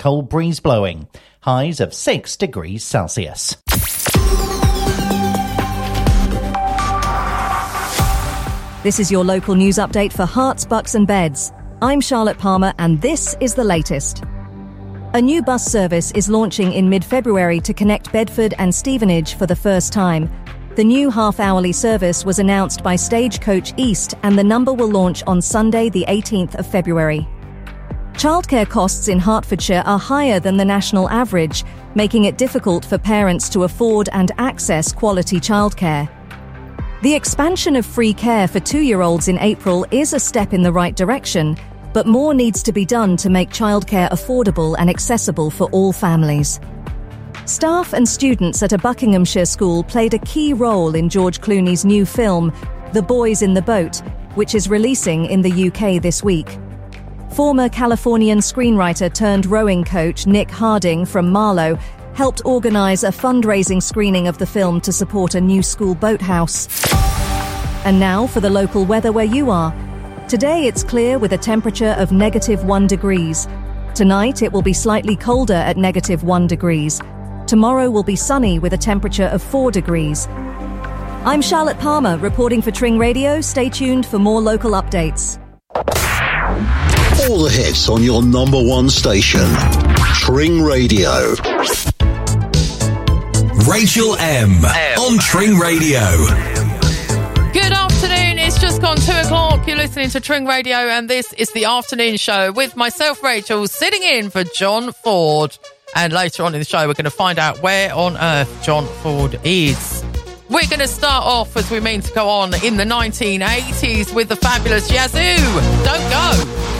cold breeze blowing. Highs of 6 degrees Celsius. This is your local news update for Herts, Bucks and Beds. I'm Charlotte Palmer and this is the latest. A new bus service is launching in mid-February to connect Bedford and Stevenage for the first time. The new half-hourly service was announced by Stagecoach East and the number will launch on Sunday the 18th of February. Childcare costs in Hertfordshire are higher than the national average, making it difficult for parents to afford and access quality childcare. The expansion of free care for two year olds in April is a step in the right direction, but more needs to be done to make childcare affordable and accessible for all families. Staff and students at a Buckinghamshire school played a key role in George Clooney's new film, The Boys in the Boat, which is releasing in the UK this week. Former Californian screenwriter turned rowing coach Nick Harding from Marlow helped organise a fundraising screening of the film to support a new school boathouse. And now for the local weather where you are. Today it's clear with a temperature of negative 1 degrees. Tonight it will be slightly colder at negative 1 degrees. Tomorrow will be sunny with a temperature of 4 degrees. I'm Charlotte Palmer reporting for Tring Radio. Stay tuned for more local updates. All the hits on your number one station. Tring Radio. Rachel M. on Tring Radio. Good afternoon. It's just gone two o'clock. You're listening to Tring Radio, and this is the afternoon show with myself, Rachel, sitting in for John Ford. And later on in the show, we're going to find out where on earth John Ford is. We're going to start off as we mean to go on in the 1980s with the fabulous Yazoo. Don't go.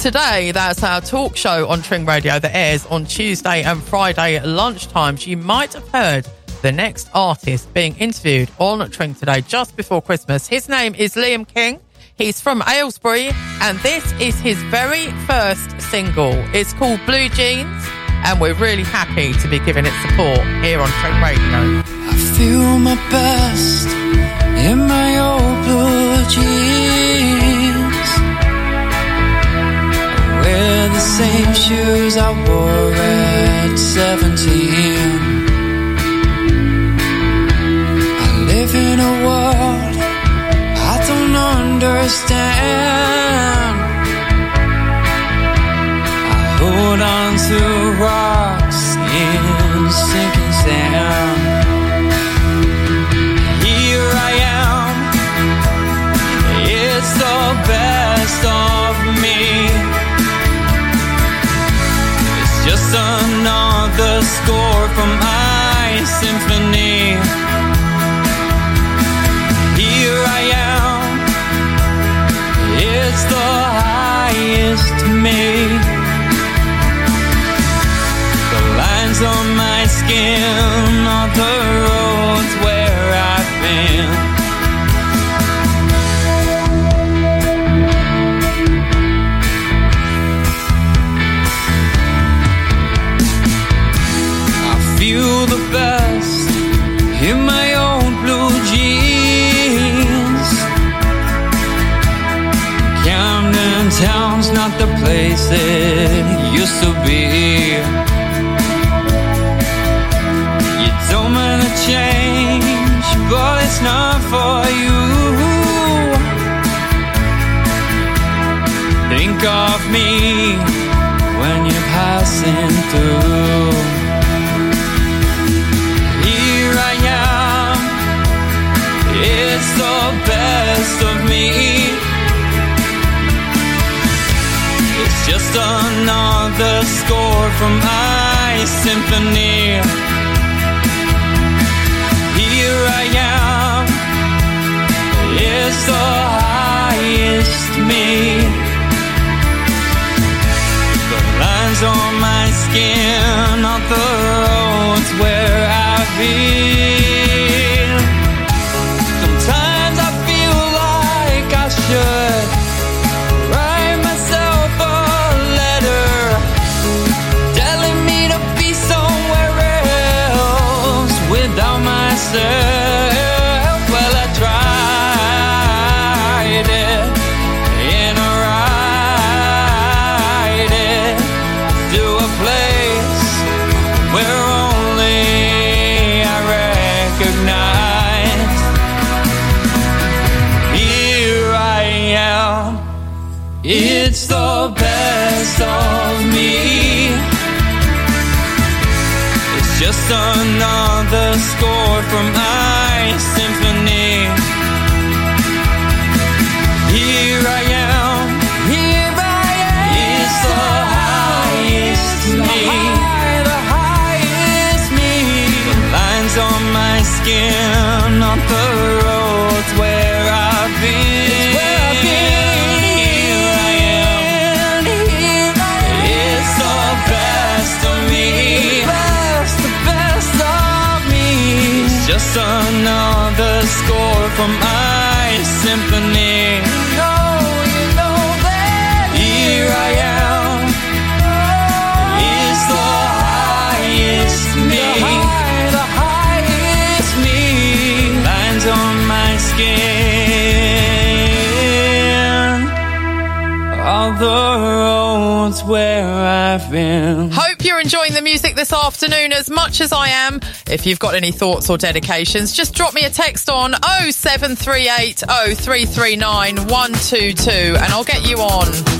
Today. That's our talk show on Tring Radio that airs on Tuesday and Friday at lunchtimes. You might have heard the next artist being interviewed on Tring Today just before Christmas. His name is Liam King. He's from Aylesbury, and this is his very first single. It's called Blue Jeans, and we're really happy to be giving it support here on Tring Radio. I feel my best in my old blue jeans the same shoes I wore at 17 I live in a world I don't understand. I hold on to rocks in sinking sand. Another score from my place it used to be. You told me to change, but it's not for you. Think of me when you're passing through. Another score from my symphony. Here I am, it's the highest me. The lines on my skin are the roads where I've been. Myself. Well, I tried it and I ride it to a place where only I recognize. Here I am. It's the best of me. It's just another score from from my symphony. Here I am. It's the highest me. The, highest me. Lines on my skin. All the roads where I've been. Hope you're enjoying the music this afternoon as much as I am. If you've got any thoughts or dedications, just drop me a text on 0738 0339 122 and I'll get you on.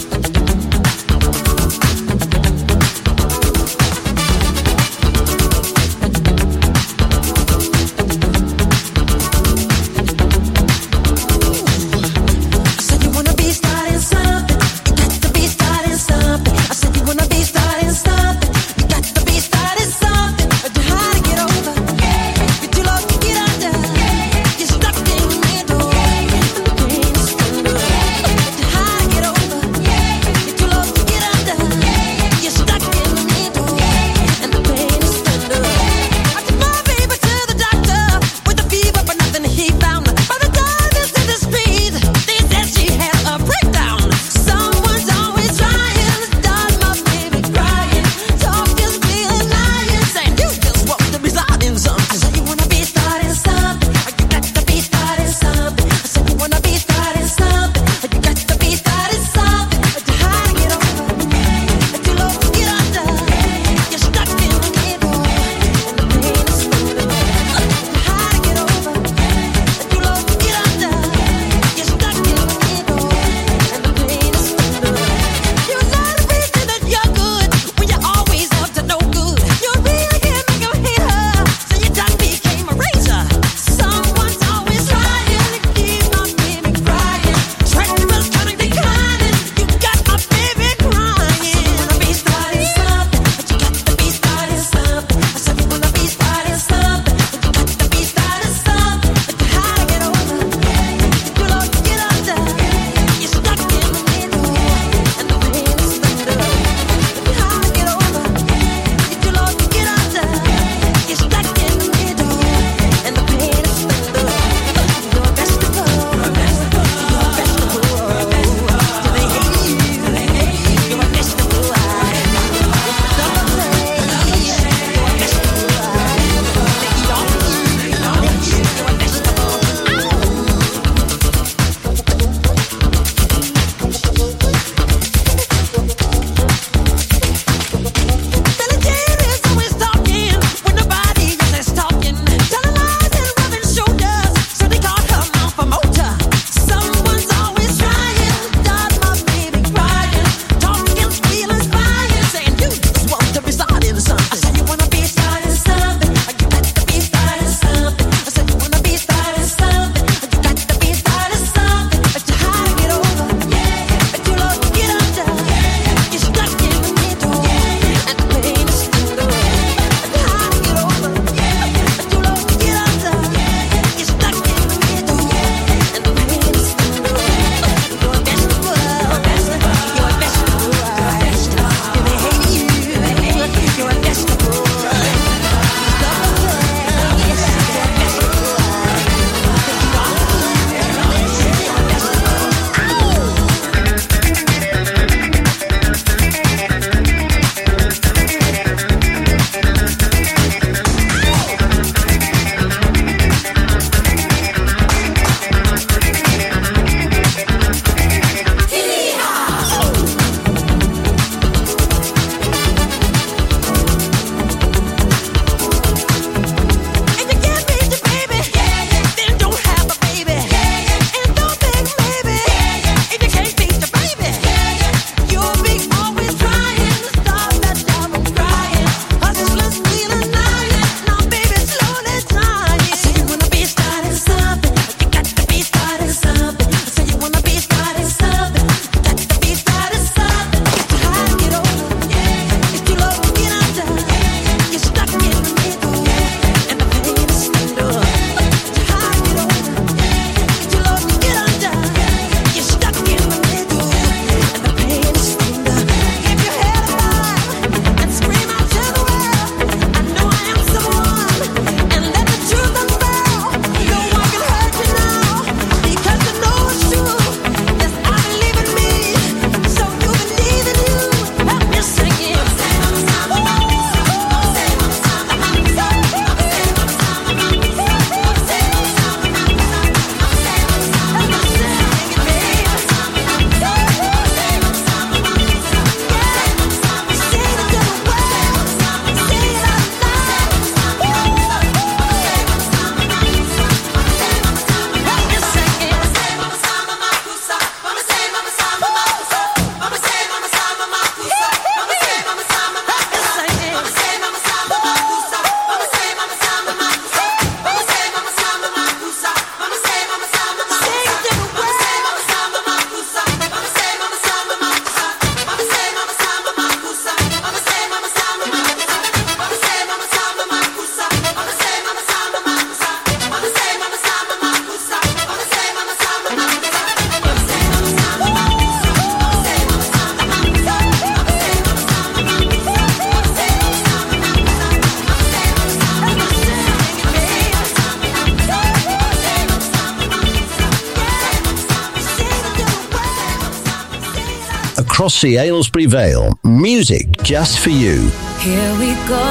Aylesbury Vale. Music just for you. Here we go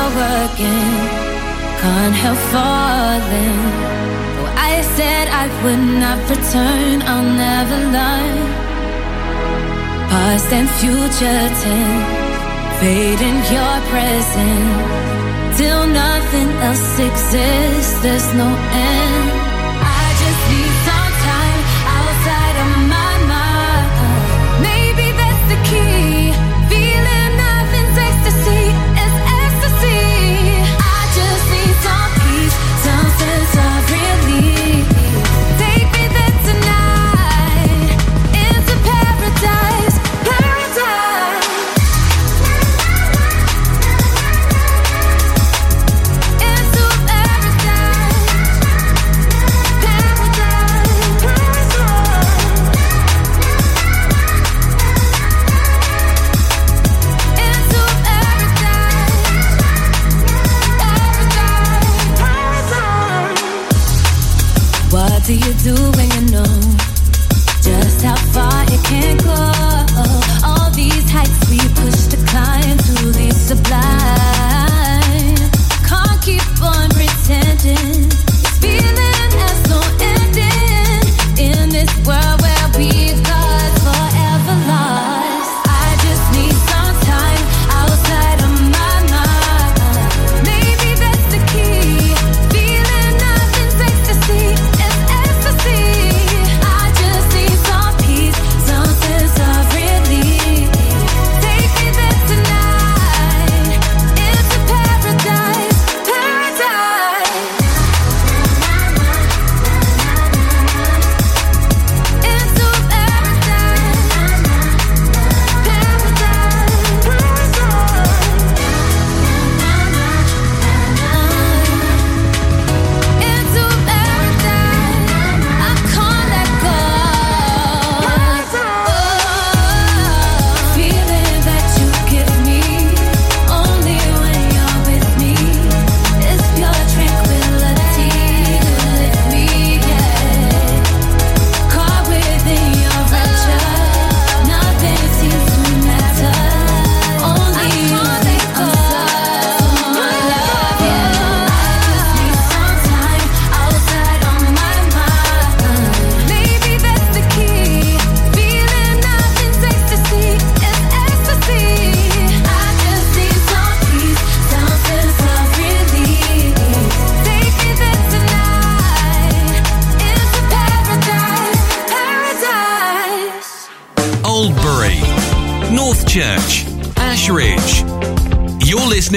again. Can't help falling. I said I would not return, I'll never learn. Past and future tense, fade in your presence. Till nothing else exists, there's no end.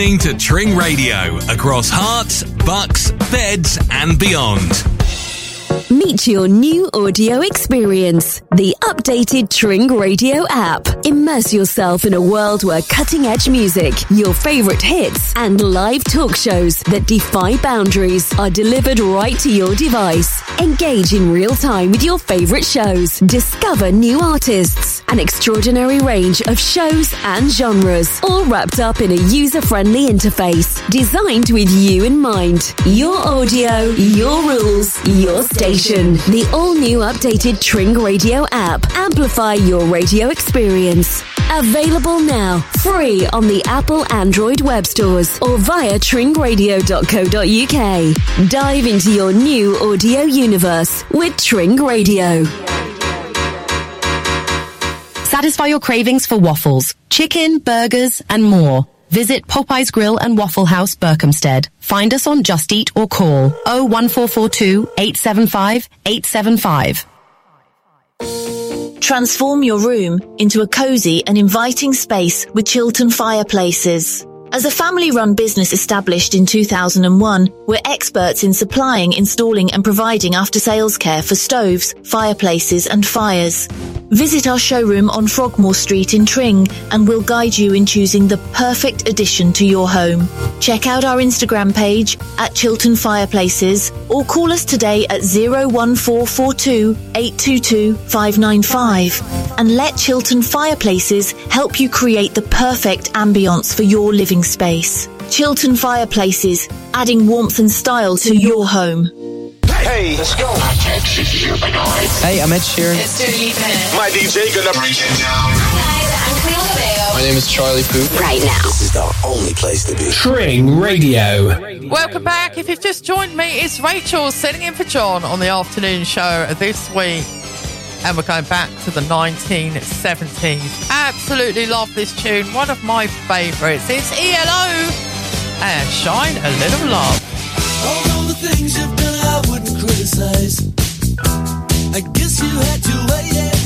Listening to Tring Radio across Herts, Bucks, Beds, and beyond. Meet your new audio experience. The updated Tring Radio app. Immerse yourself in a world where cutting edge music, your favorite hits, and live talk shows that defy boundaries are delivered right to your device. Engage in real time with your favorite shows. Discover new artists. An extraordinary range of shows and genres, all wrapped up in a user friendly interface designed with you in mind. Your audio, your rules, your station. The all new updated Tring Radio app. Amplify your radio experience. Available now, free on the Apple Android web stores or via tringradio.co.uk. Dive into your new audio universe with Tring Radio. Satisfy your cravings for waffles, chicken, burgers, and more. Visit Popeye's Grill and Waffle House, Berkhamsted. Find us on Just Eat or call 01442 875 875. Transform your room into a cozy and inviting space with Chiltern Fireplaces. As a family run business established in 2001, we're experts in supplying, installing and providing after sales care for stoves, fireplaces and fires. Visit our showroom on Frogmore Street in Tring and we'll guide you in choosing the perfect addition to your home. Check out our Instagram page at Chiltern Fireplaces or call us today at 01442 822 595 and let Chiltern Fireplaces help you create the perfect ambience for your living living space. Chiltern Fireplaces, adding warmth and style to your home. Hey, let's go. Hey, I'm Ed Sheeran. It's My DJ gonna break it down. My name is Charlie Puth. Right now. This is the only place to be. Tring Radio. Welcome back. If you've just joined me, it's Rachel sitting in for John on the afternoon show this week and we're going back to the 1970s. Absolutely love this tune, one of my favourites. It's ELO and Shine a Little Love. The things you've done, I wouldn't criticise. I guess you had to wait. Yeah.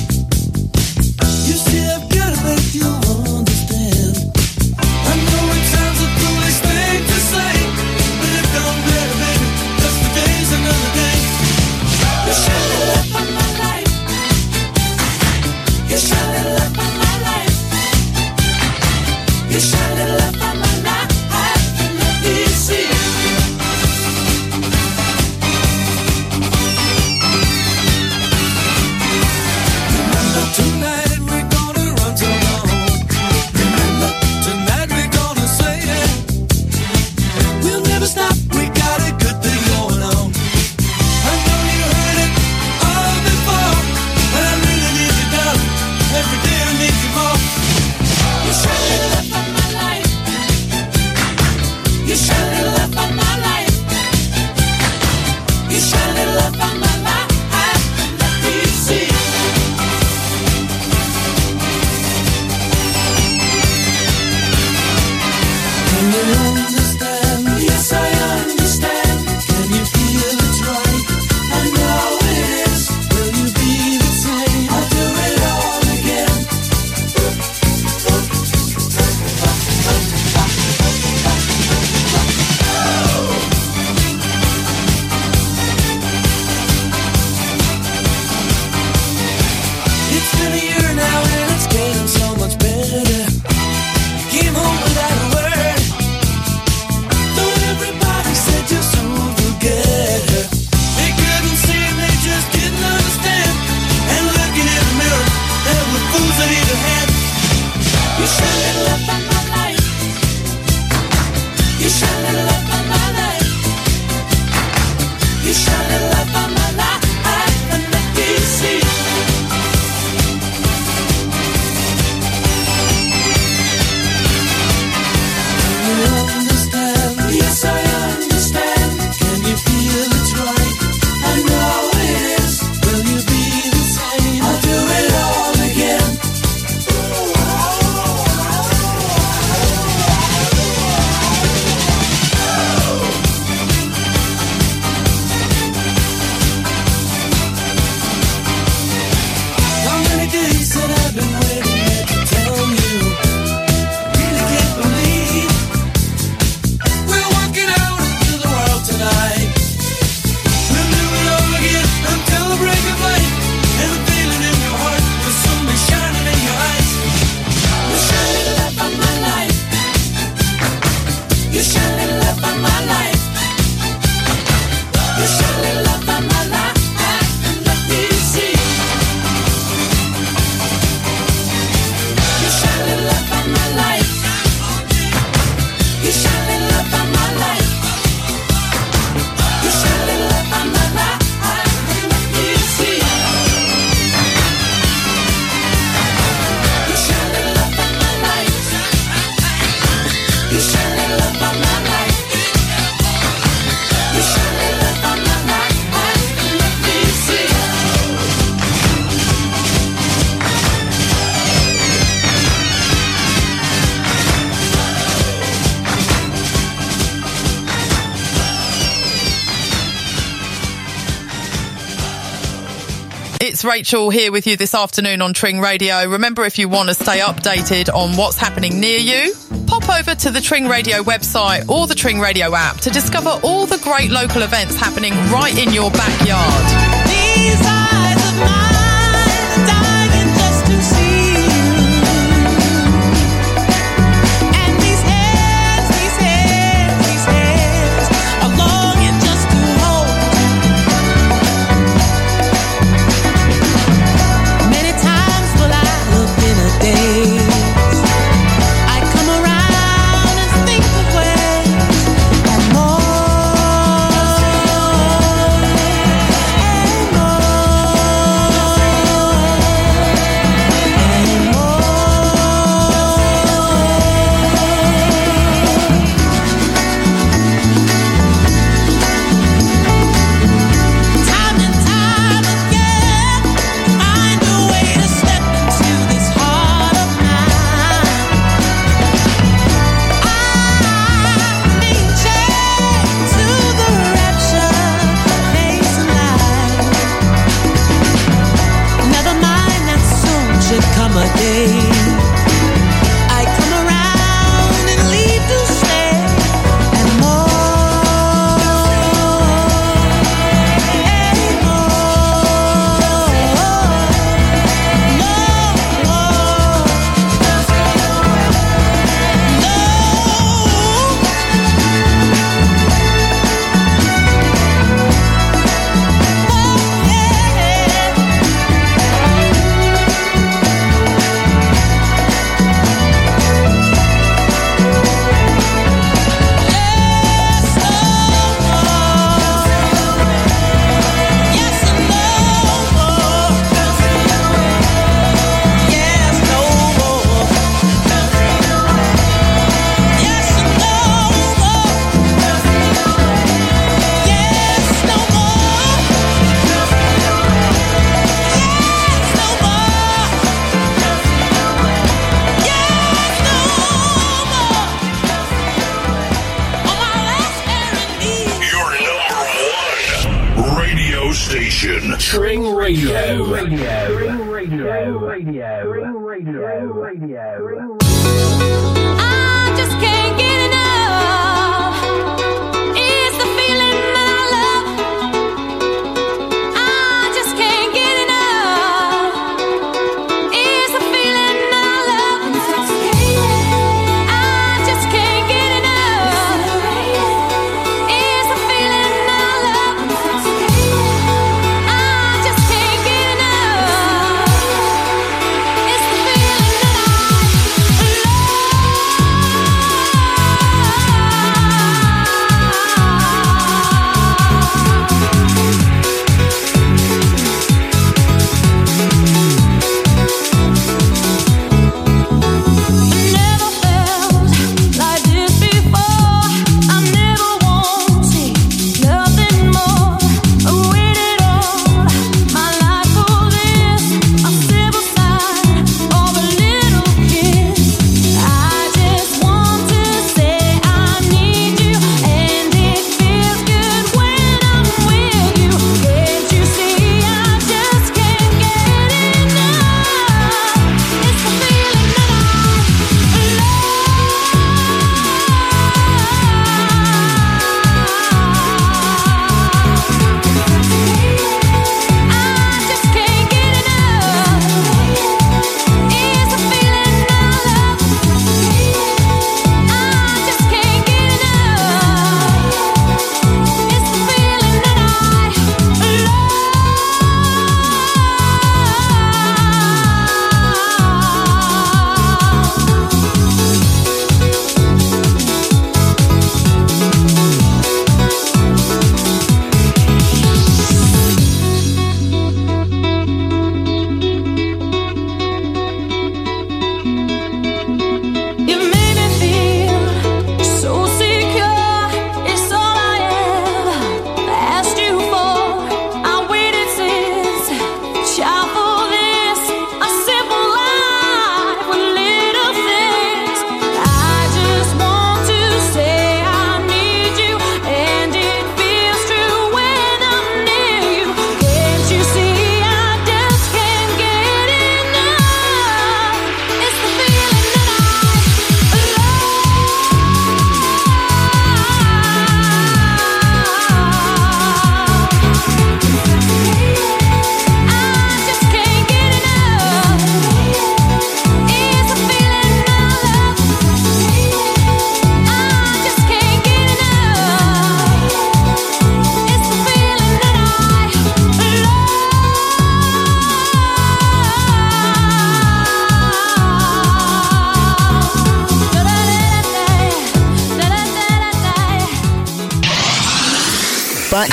Rachel here with you this afternoon on Tring Radio. Remember, if you want to stay updated on what's happening near you, pop over to the Tring Radio website or the Tring Radio app to discover all the great local events happening right in your backyard.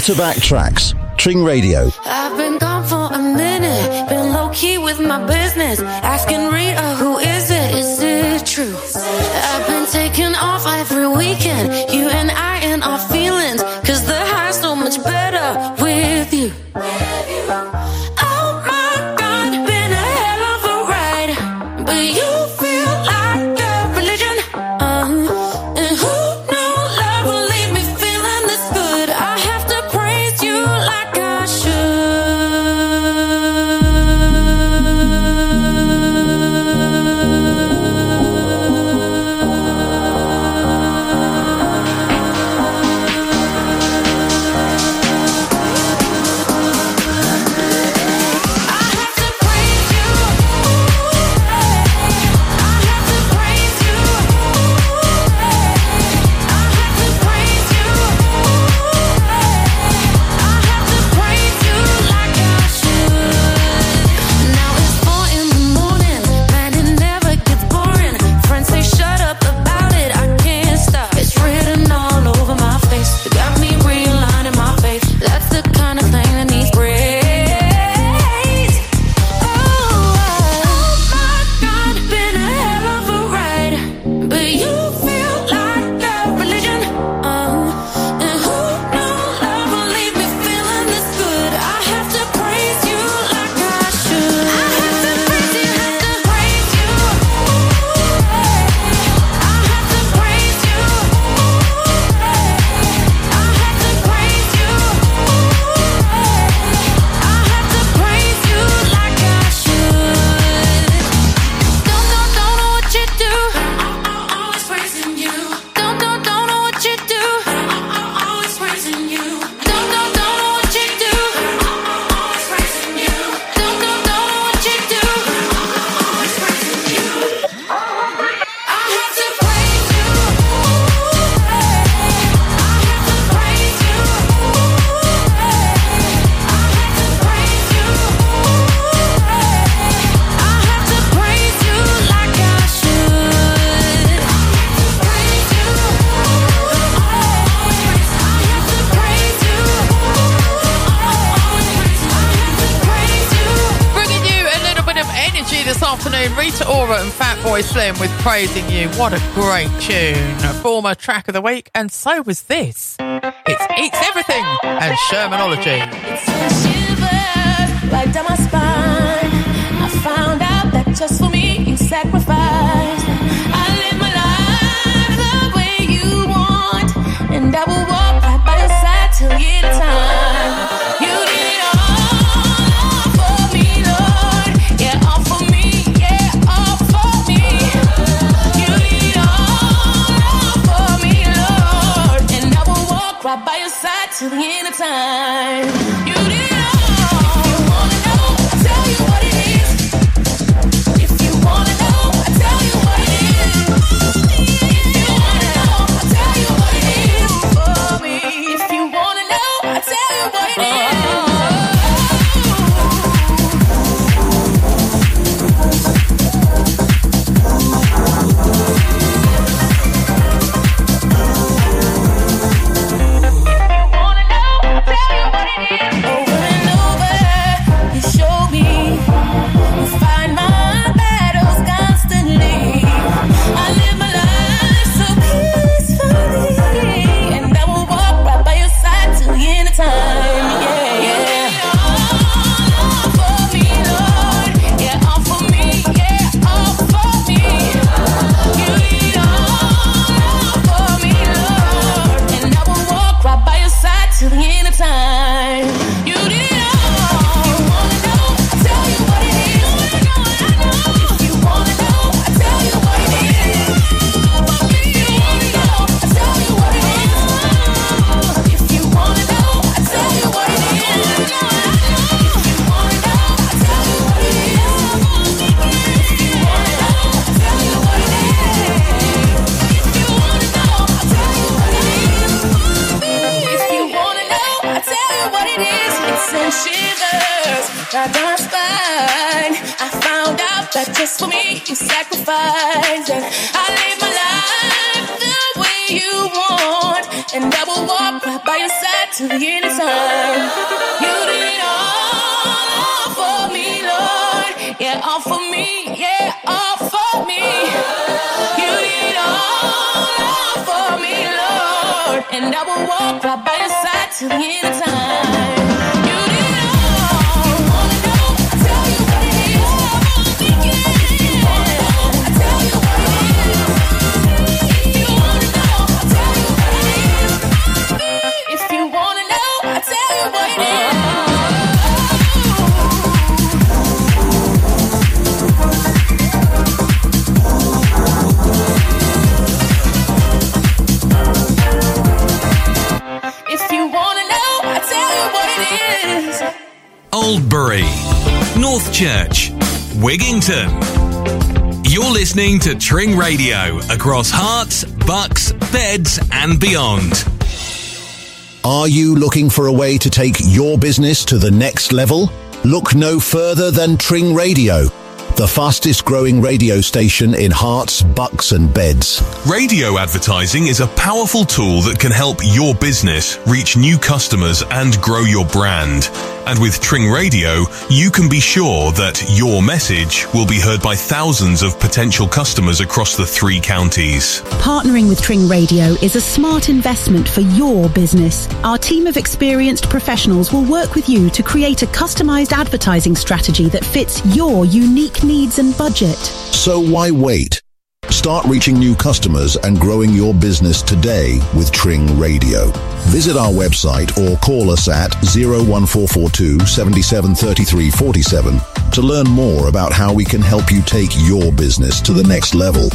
Back to back tracks. Tring Radio. Praising You. What a great tune. Former track of the week, and so was this. It's Eats Everything and Shermanology. it's shiver right down my spine. I found out that just for me you sacrificed. I live my life the way you want, and I will walk right by your side till of time. Till the end of time. You did to Tring Radio across Herts, Bucks, Beds, and beyond. Are you looking for a way to take your business to the next level? Look no further than Tring Radio, the fastest growing radio station in Herts, Bucks and Beds. Radio advertising is a powerful tool that can help your business reach new customers and grow your brand. And with Tring Radio, you can be sure that your message will be heard by thousands of potential customers across the three counties. Partnering with Tring Radio is a smart investment for your business. Our team of experienced professionals will work with you to create a customized advertising strategy that fits your unique needs and budget. So why wait? Start reaching new customers and growing your business today with Tring Radio. Visit our website or call us at 01442 773347 to learn more about how we can help you take your business to the next level.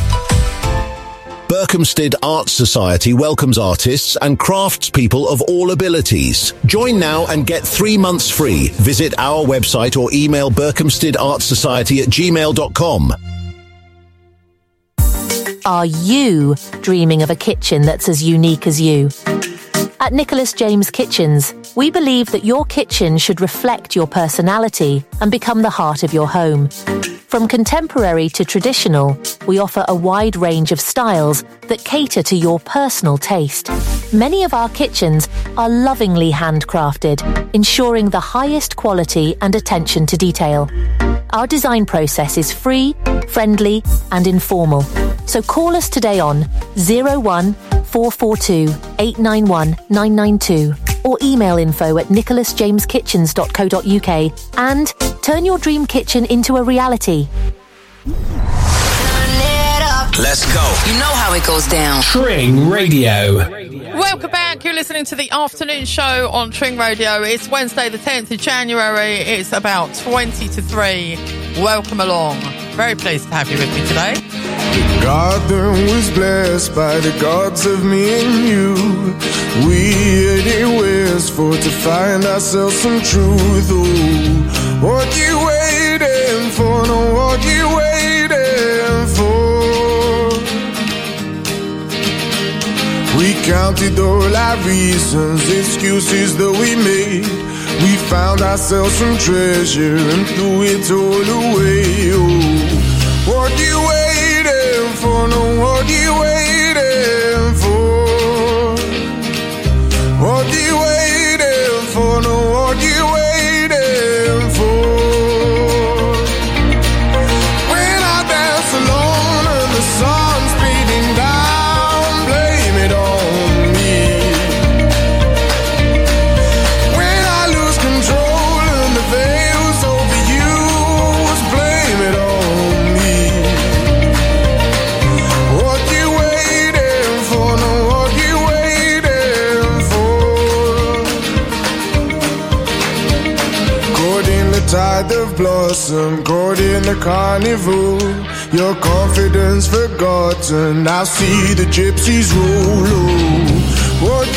Berkhamsted Arts Society welcomes artists and craftspeople of all abilities. Join now and get three months free. Visit our website or email berkhamstedartsociety at gmail.com. Are you dreaming of a kitchen that's as unique as you? At Nicholas James Kitchens, we believe that your kitchen should reflect your personality and become the heart of your home. From contemporary to traditional, we offer a wide range of styles that cater to your personal taste. Many of our kitchens are lovingly handcrafted, ensuring the highest quality and attention to detail. Our design process is free, friendly, and informal. So call us today on 01 442 891 992 or email info at nicholasjameskitchens.co.uk and turn your dream kitchen into a reality. Let's go. You know how it goes down. Tring Radio. Welcome back. You're listening to the afternoon show on Tring Radio. It's Wednesday, the 10th of January. It's about 20 to 3. Welcome along. Very pleased to have you with me today. The garden was blessed by the gods of me and you. We headed west for to find ourselves some truth. Ooh, what you waiting for? No, what you waiting counted all our reasons, excuses that we made. We found ourselves some treasure and threw it all away. Oh, what you waiting for? No, what you waiting for? What you waiting for? No, blossom, caught in the carnival. Your confidence forgotten. I see the gypsies. Oh, What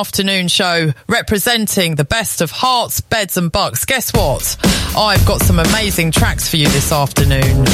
afternoon show representing the best of Herts, beds, and bucks. Guess what? I've got some amazing tracks for you this afternoon.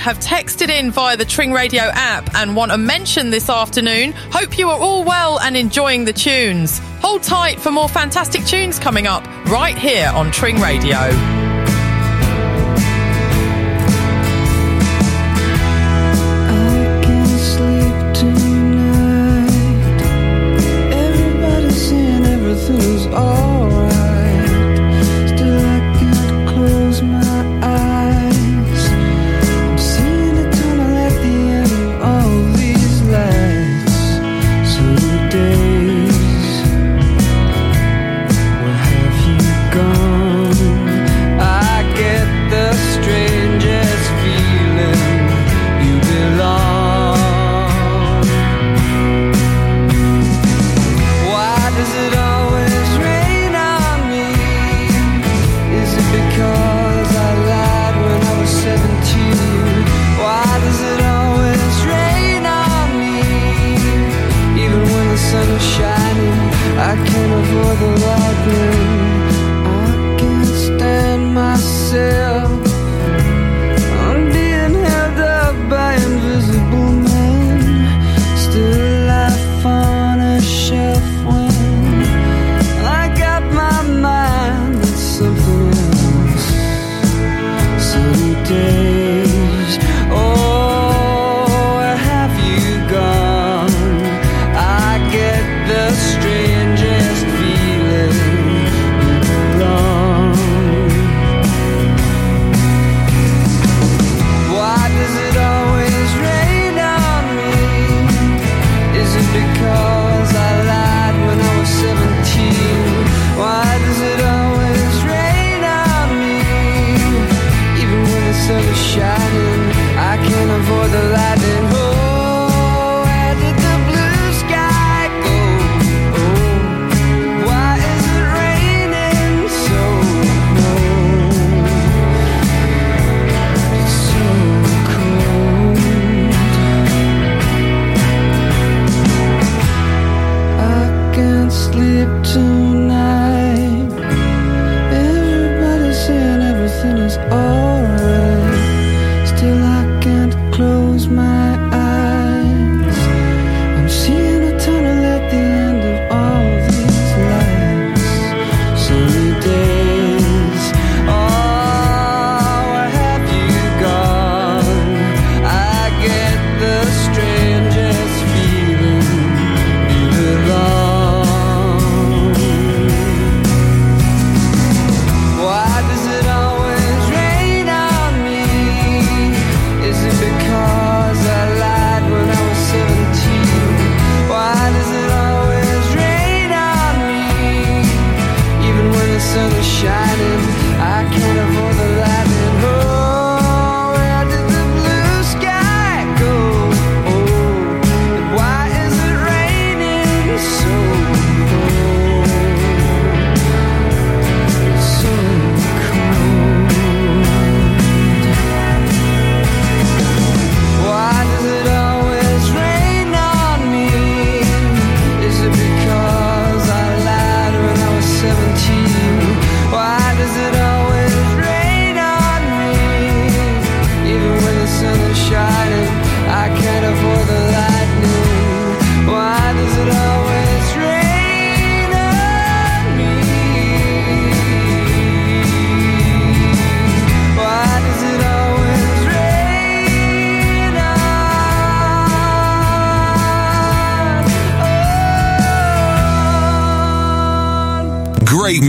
have texted in via the Tring Radio app and want a mention this afternoon. Hope you are all well and enjoying the tunes. Hold tight for more fantastic tunes coming up right here on Tring Radio.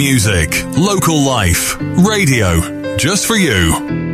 Music, local life, radio, just for you.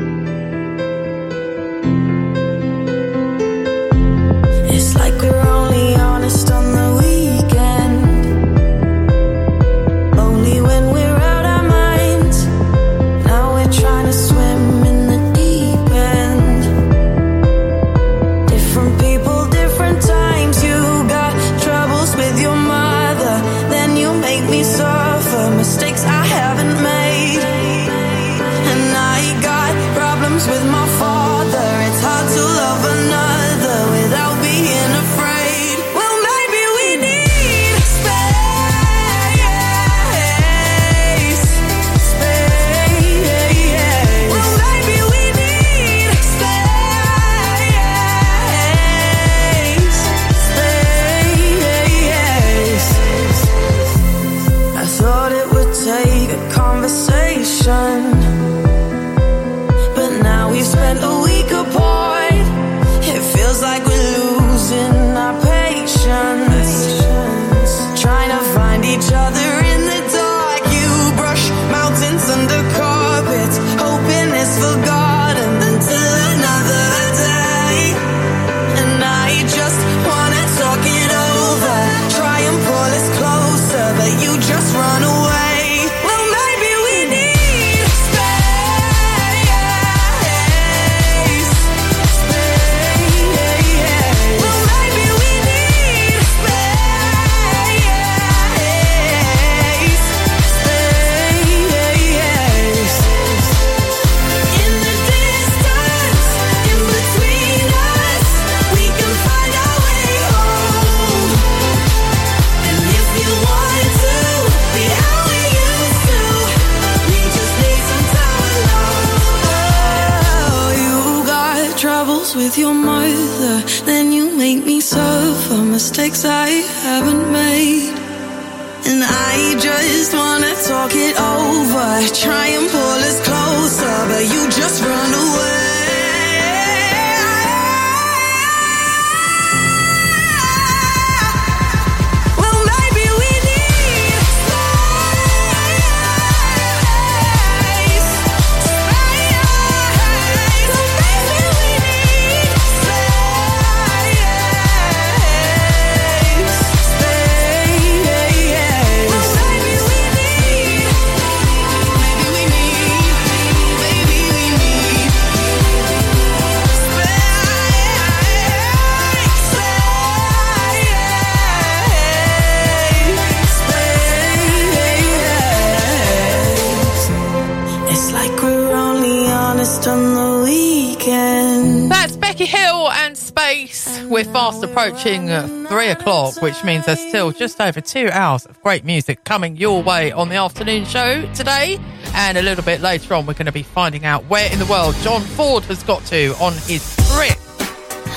Which means there's still just over two hours of great music coming your way on the afternoon show today. And a little bit later on, we're going to be finding out where in the world John Ford has got to on his trip.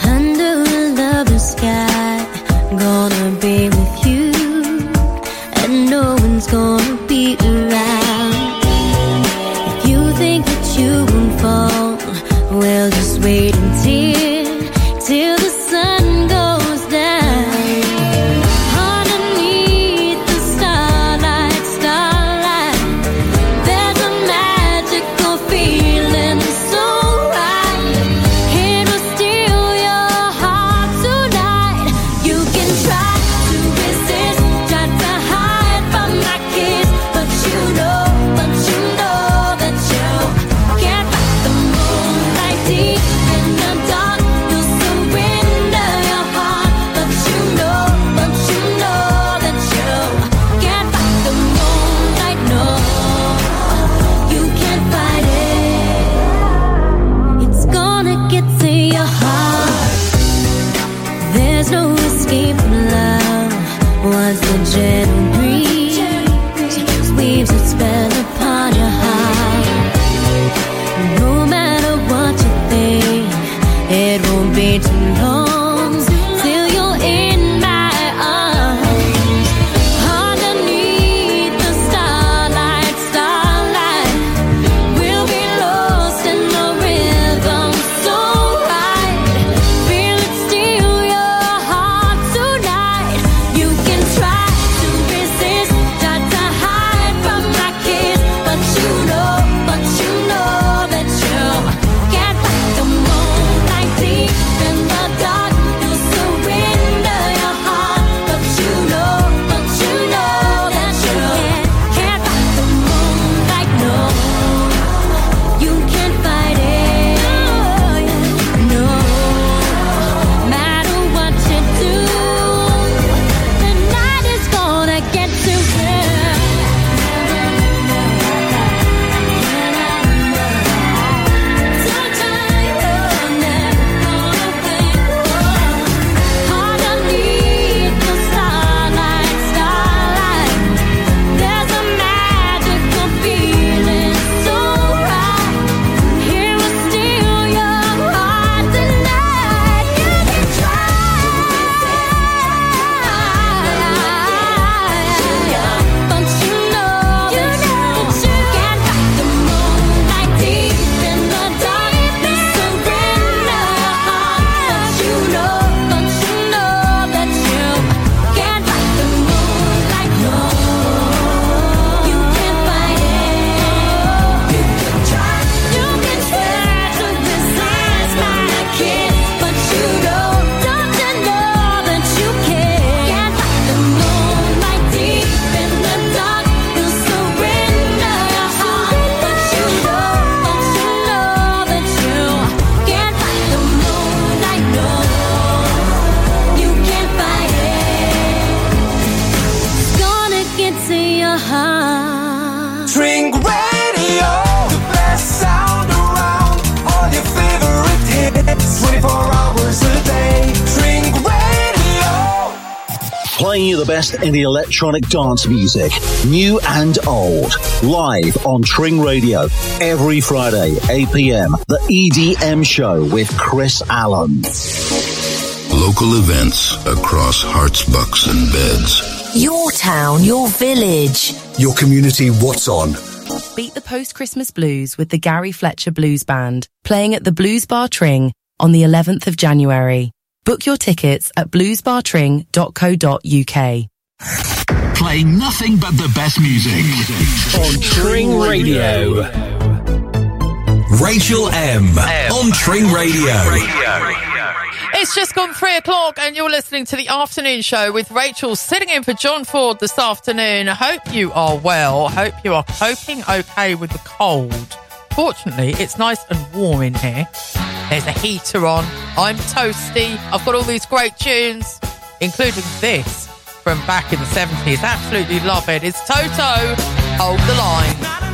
Under lover's sky, gonna be with you, and no one's gonna best in the electronic dance music, new and old, live on Tring Radio every Friday, 8 p.m. The EDM show with Chris Allen. Local events across Herts, bucks, and beds. Your town, your village. Your community, what's on? Beat the post Christmas blues with the Gary Fletcher Blues Band, playing at the Blues Bar Tring on the 11th of January. Book your tickets at bluesbartring.co.uk. Playing nothing but the best music. On Tring Radio. Rachel M. on Tring Radio. It's just gone three o'clock, and you're listening to the afternoon show with Rachel sitting in for John Ford this afternoon. Hope you are well. Hope you are coping okay with the cold. Fortunately, it's nice and warm in here. There's a heater on. I'm toasty. I've got all these great tunes, including this from back in the 70s. Absolutely love it. It's Toto. Hold the line.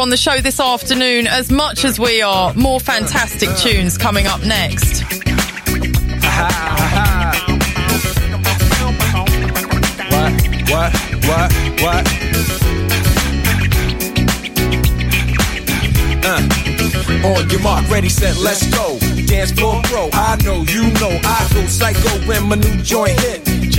On the show this afternoon as much as we are. More fantastic tunes coming up next. What? What? What? Uh, on your mark, ready, set, let's go. Dance floor, bro. I know, you know, I go psycho when my new joint hit.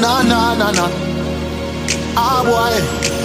No, no, no, no. Ah, boy.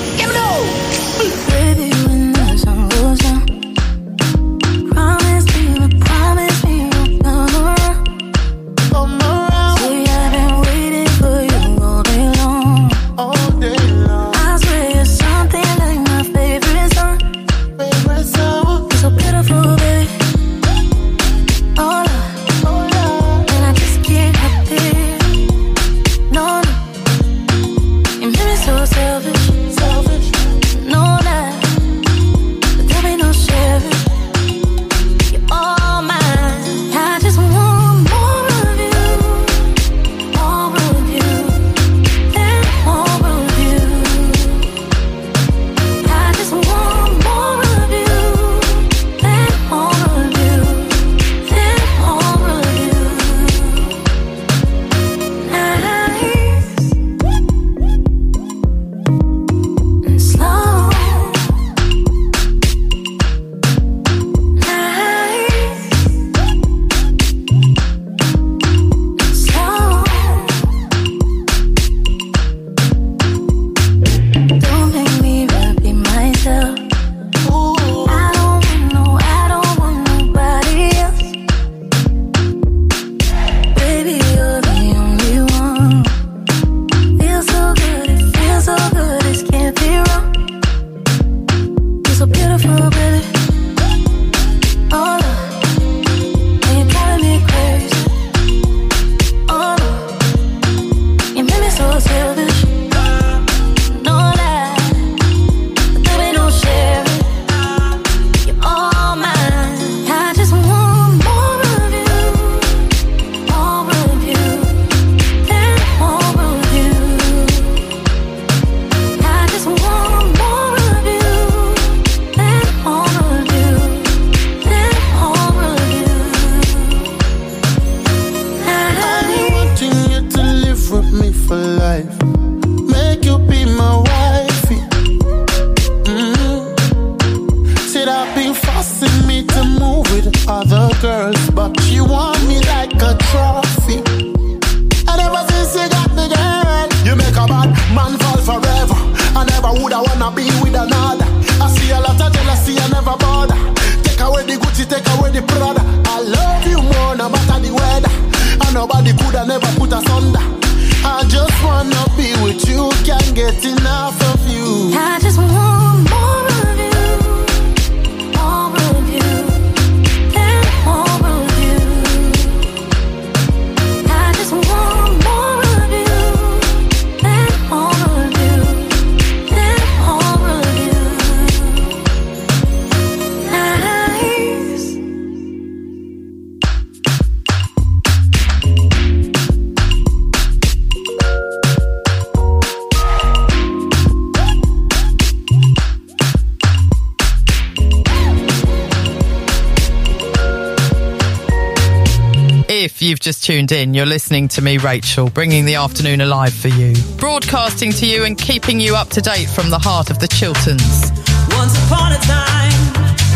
listening to me, Rachel, bringing the afternoon alive for you, broadcasting to you and keeping you up to date from the heart of the Chilterns. Once upon a time,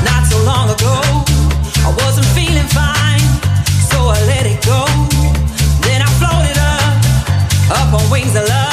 not so long ago, I wasn't feeling fine, so I let it go. Then I floated up, up on wings of love.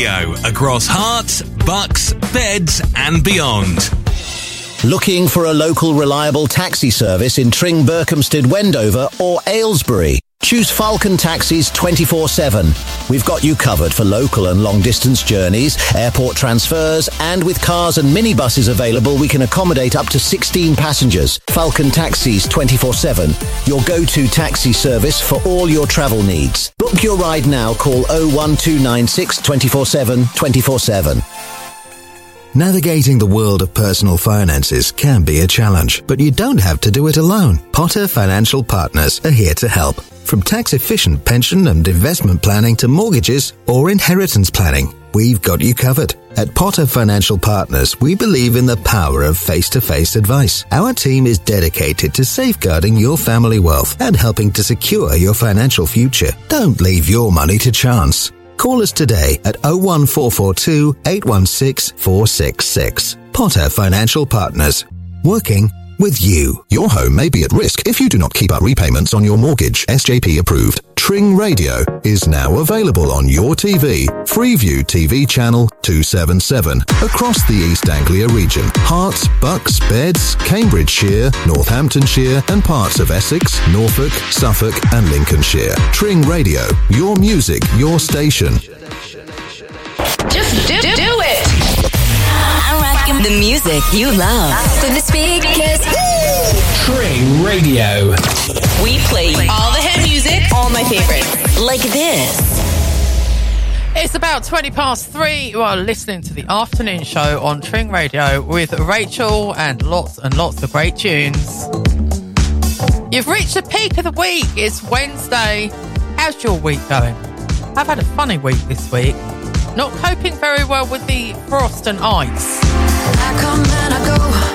Radio across Herts, Bucks, Beds, and beyond. Looking for a local reliable taxi service in Tring, Berkhamsted, Wendover or Aylesbury? Choose Falcon Taxis 24-7. We've got you covered for local and long distance journeys, airport transfers, and with cars and minibuses available, we can accommodate up to 16 passengers. Falcon Taxis 24-7, your go-to taxi service for all your travel needs. Book your ride now, call 01296 24-7 24-7. Navigating the world of personal finances can be a challenge, but you don't have to do it alone. Potter Financial Partners are here to help. From tax efficient pension and investment planning to mortgages or inheritance planning, we've got you covered. At Potter Financial Partners, we believe in the power of face to face advice. Our team is dedicated to safeguarding your family wealth and helping to secure your financial future. Don't leave your money to chance. Call us today at 01442 816 466. Potter Financial Partners. Working with you. Your home may be at risk if you do not keep up repayments on your mortgage. SJP approved. Tring Radio is now available on your TV. Freeview TV channel 277 across the East Anglia region. Herts, Bucks, Beds, Cambridgeshire, Northamptonshire, and parts of Essex, Norfolk, Suffolk, and Lincolnshire. Tring Radio, your music, your station. Just do, do it. I'm rocking the music you love. To the speakers. Tring Radio. We play all the hit music, all my favorites. Like this. It's about 20 past three. You are listening to the afternoon show on Tring Radio with Rachel and lots and lots of great tunes. You've reached the peak of the week. It's Wednesday. How's your week going? I've had a funny week this week. Not coping very well with the frost and ice. I come and I go.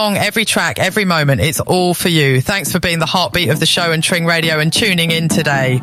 Song, every track, every moment, it's all for you. Thanks for being the heartbeat of the show and Tring Radio and tuning in today.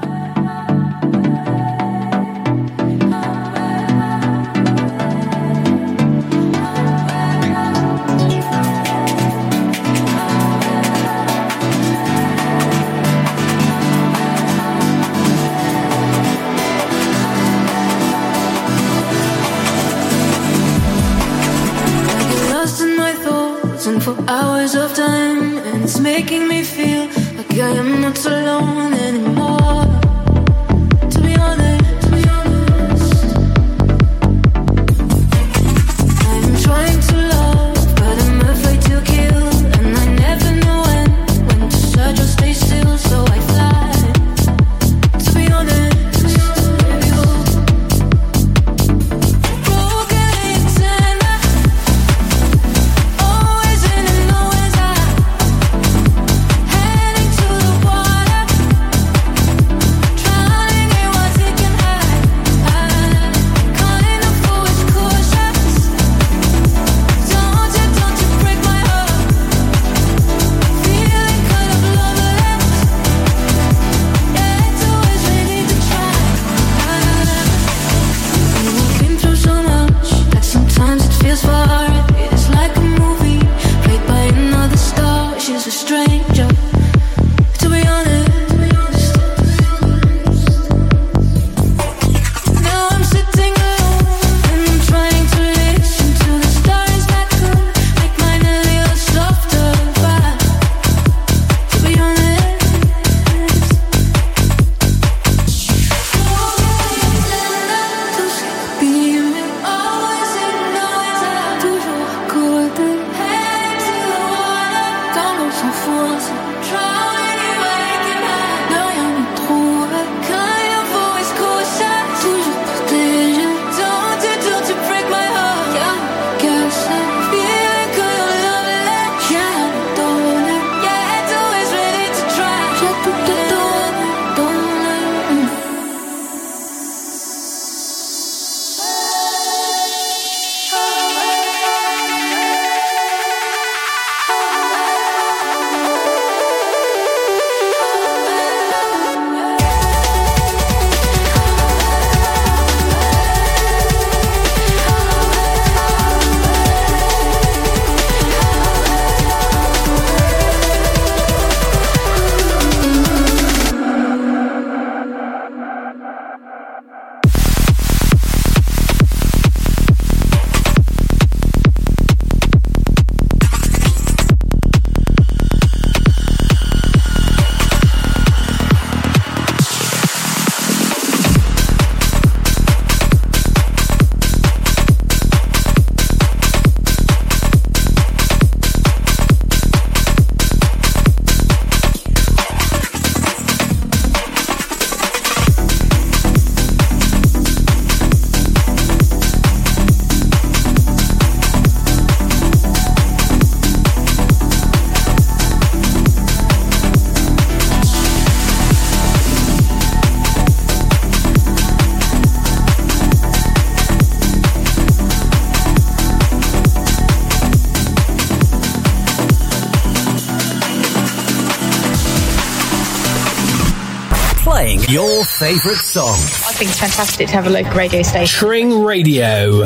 Favourite song. I think it's fantastic to have a local radio station. Tring Radio.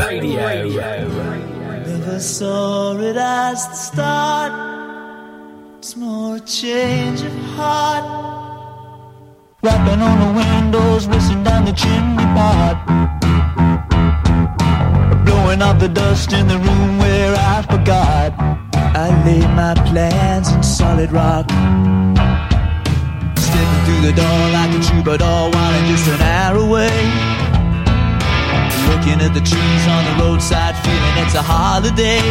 Never saw it as the start. It's more a change of heart. Rapping on the windows, whistling down the chimney pot. Blowing off the dust in the room where I forgot. I laid my plans in solid rock. The door like a troubadour, while just an hour away. Looking at the trees on the roadside, feeling it's a holiday.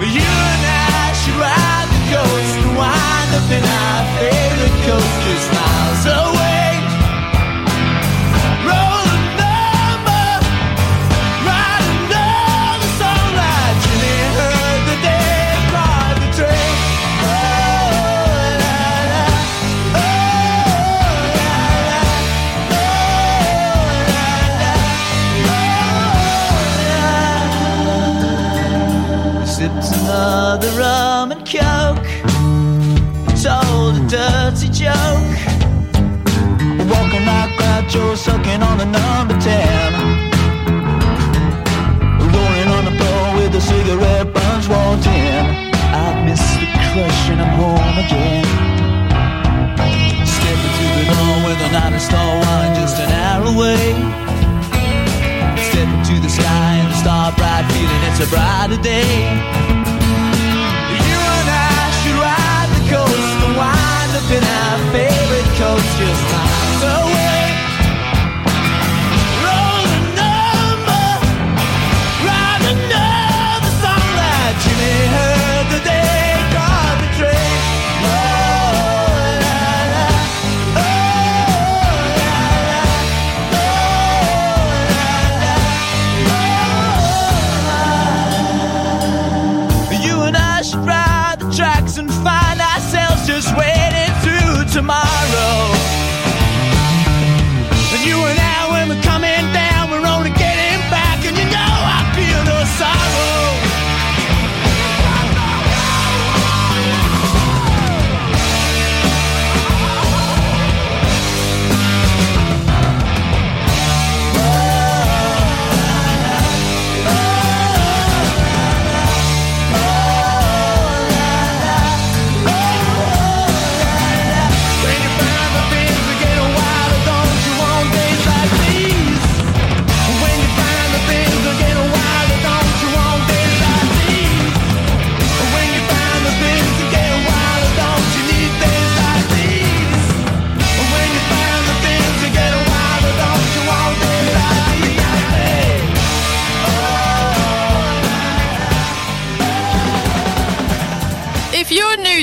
But you and I should ride the coast and wind up in our favorite coast just miles the and I'm home again. Stepping through the door with an honest store wine just an hour away. Stepping to the sky and the star bright feeling it's a brighter day. You and I should ride the coast and wind up in our favorite coach just miles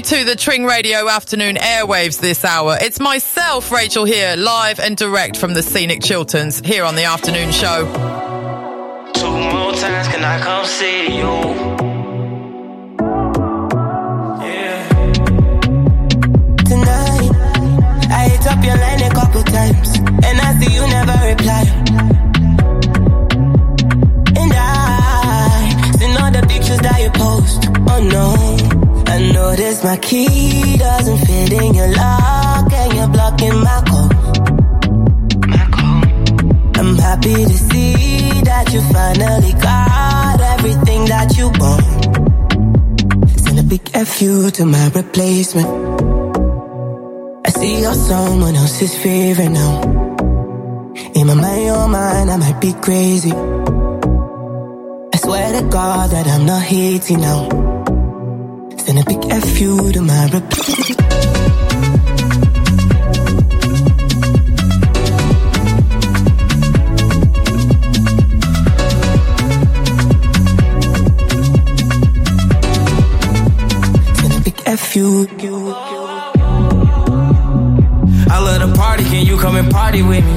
to the Tring Radio afternoon airwaves this hour, it's myself, Rachel, here, live and direct from the scenic Chilterns, here on the afternoon show. Key doesn't fit in your lock, and you're blocking my call. I'm happy to see that you finally got everything that you want. Send a big F you to my replacement. I see you're someone else's favorite now. In my mind, your mind, I might be crazy. I swear to God that I'm not hating now. Send a big F you to my repeat. I love to party, can you come and party with me?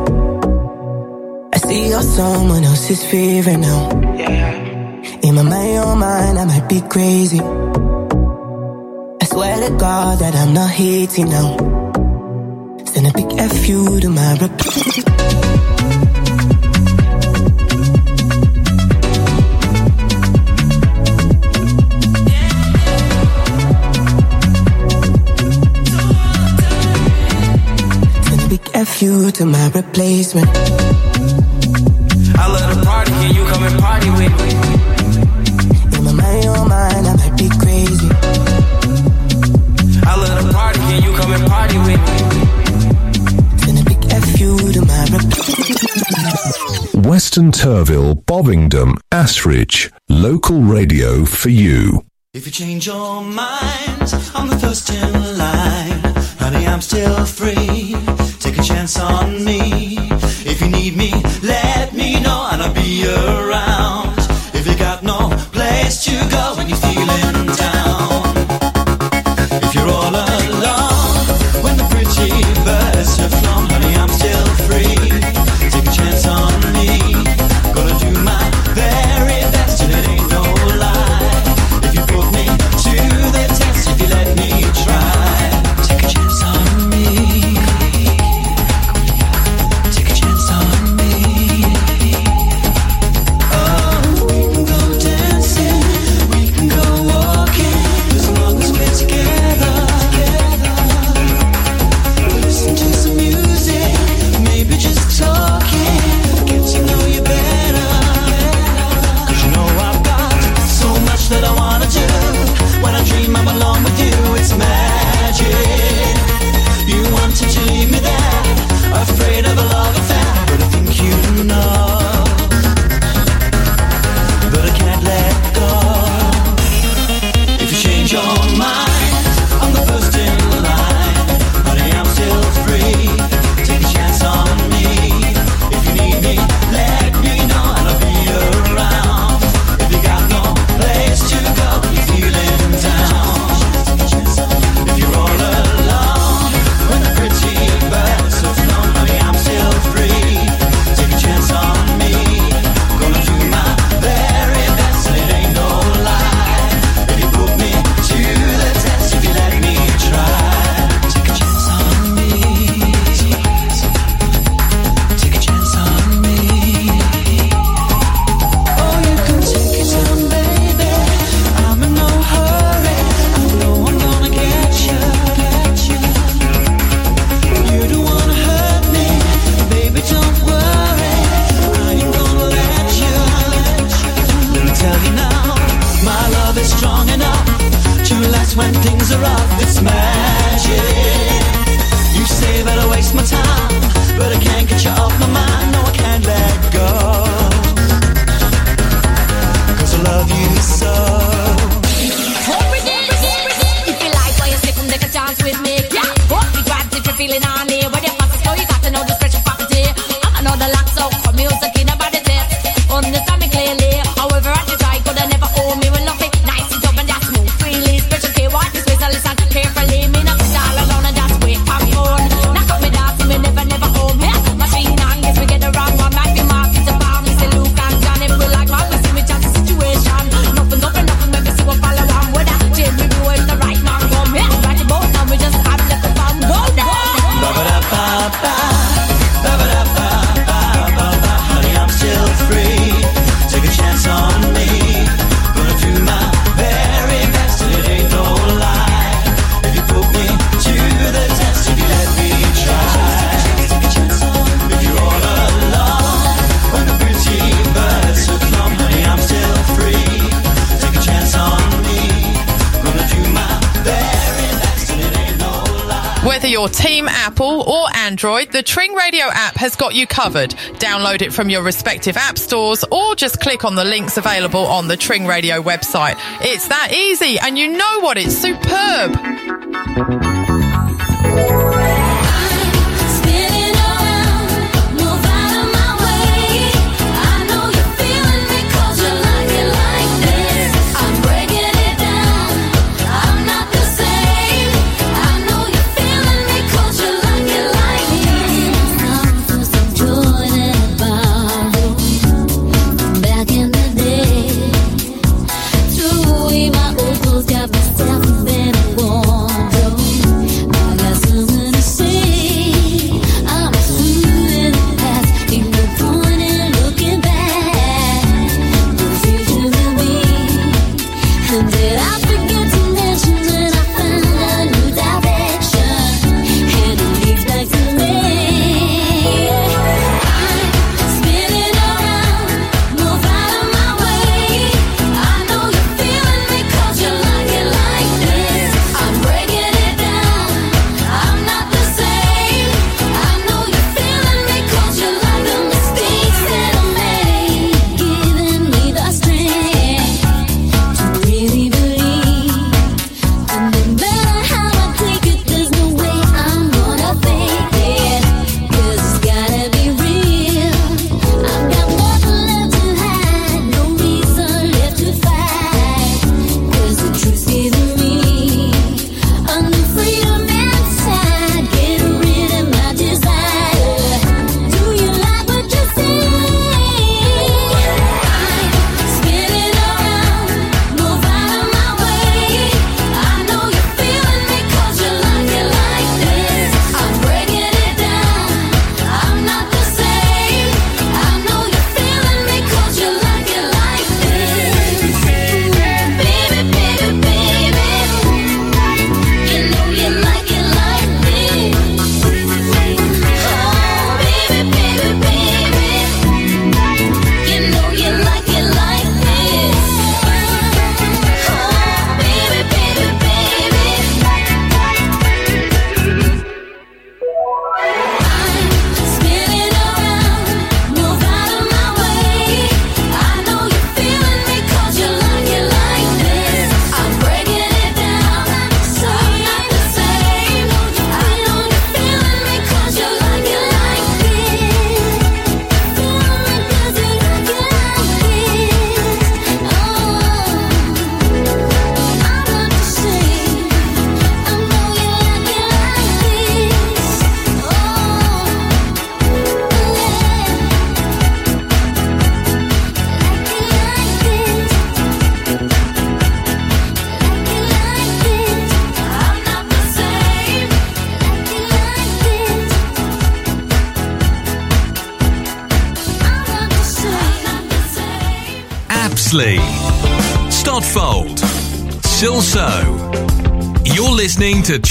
See you're someone else's favorite now. In my mind, your mind, I might be crazy. I swear to God that I'm not hating now. Send a big F you to my replacement. Send a big F you to my replacement. Weston Turville, Bovingdon, Ashridge, local radio for you. If you change your mind, the first in line. Honey, I'm still free. Take a chance on me. If you need me, let me know and I'll be around. got you covered. Download it from your respective app stores or just click on the links available on the Tring Radio website. It's that easy and you know what? It's superb.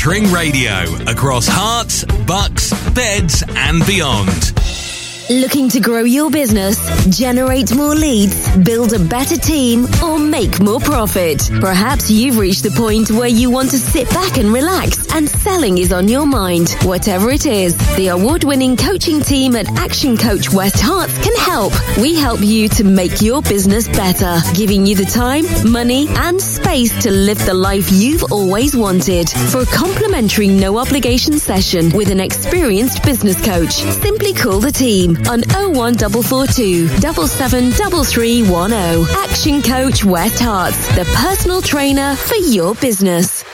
Ring Radio across Herts, bucks, beds, and beyond. Looking to grow your business, generate more leads, build a better team, or make more profit? Perhaps you've reached the point where you want to sit back and relax and selling is on your mind. Whatever it is, the award winning coaching team at Action Coach West Herts can help. We help you to make your business better, giving you the time, money, and space to live the life you've always wanted. For a complimentary no obligation session with an experienced business coach, simply call the team on 01442 773310. Action Coach West Herts, the personal trainer for your business.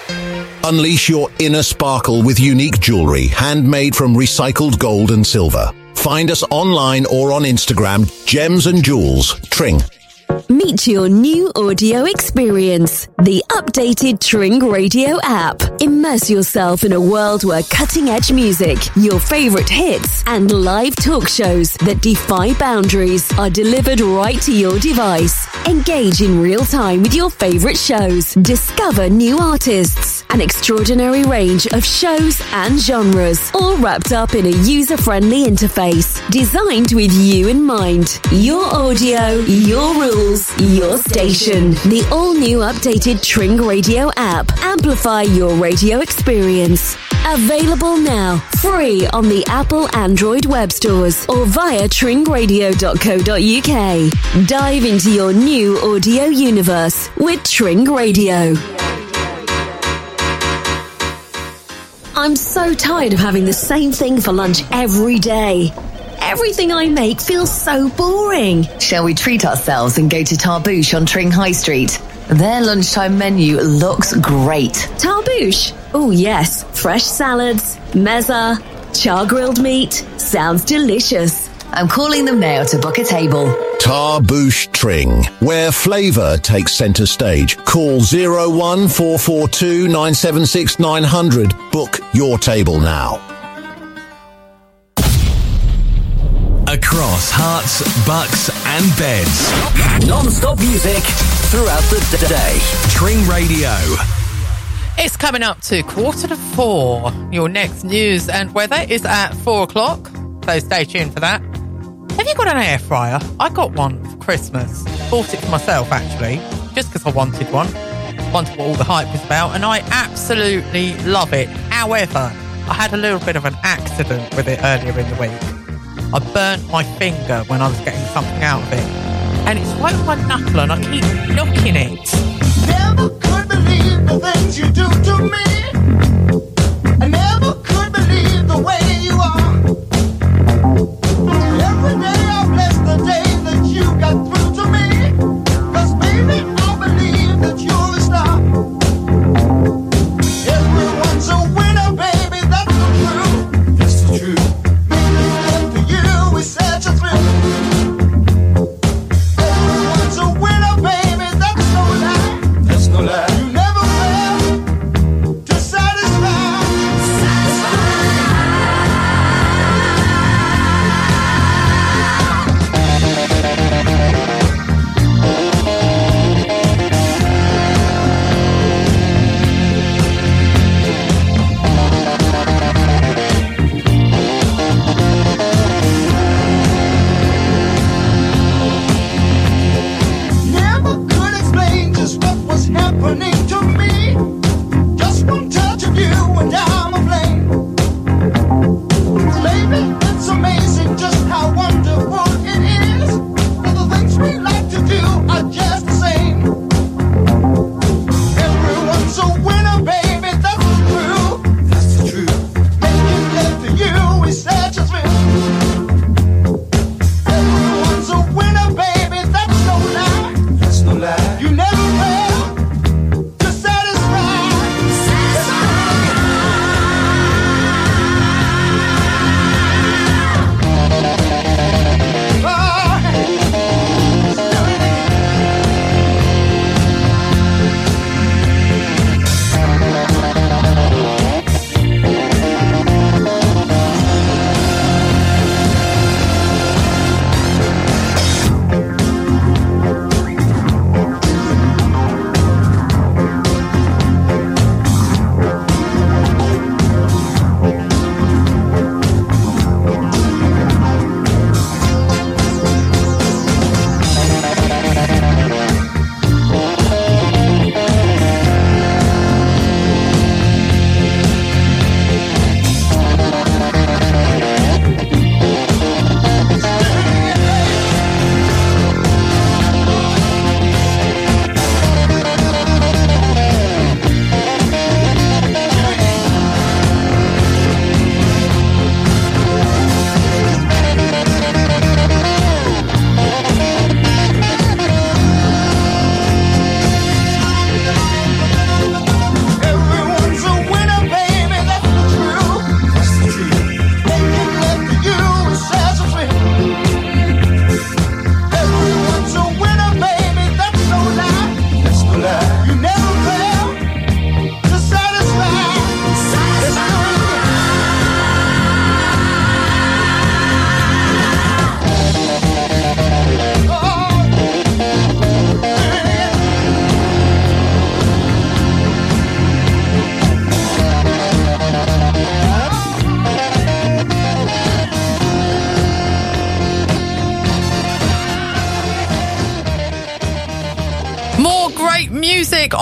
Unleash your inner sparkle with unique jewelry handmade from recycled gold and silver. Find us online or on Instagram, Gems and Jewels, Tring. Meet your new audio experience. The updated Tring Radio app. Immerse yourself in a world where cutting edge music, your favorite hits, and live talk shows that defy boundaries are delivered right to your device. Engage in real time with your favorite shows. Discover new artists. An extraordinary range of shows and genres, all wrapped up in a user friendly interface. Designed with you in mind. Your audio, your rules, your station. The all new updated Tring Radio app. Amplify your radio experience. Available now, free on the Apple Android web stores or via tringradio.co.uk. Dive into your new audio universe with Tring Radio. I'm so tired of having the same thing for lunch every day. Everything I make feels so boring. Shall we treat ourselves and go to Tarbouche on Tring High Street? Their lunchtime menu looks great. Tarbouche? Oh, yes. Fresh salads, mezza, char grilled meat. Sounds delicious. I'm calling them now to book a table. Tarbouche Tring, where flavour takes centre stage. Call 01442 976 900. Book your table now. Across Herts, bucks, and beds. Non-stop music throughout the d- day. Tring Radio. It's coming up to quarter to four. Your next news and weather is at four o'clock, so stay tuned for that. Have you got an air fryer? I got one for Christmas. Bought it for myself actually, just because I wanted one. Wanted what all the hype was about, and I absolutely love it. However, I had a little bit of an accident with it earlier in the week. I burnt my finger when I was getting something out of it, and it's right on my knuckle, and I keep knocking it. Never could believe the things you do to me.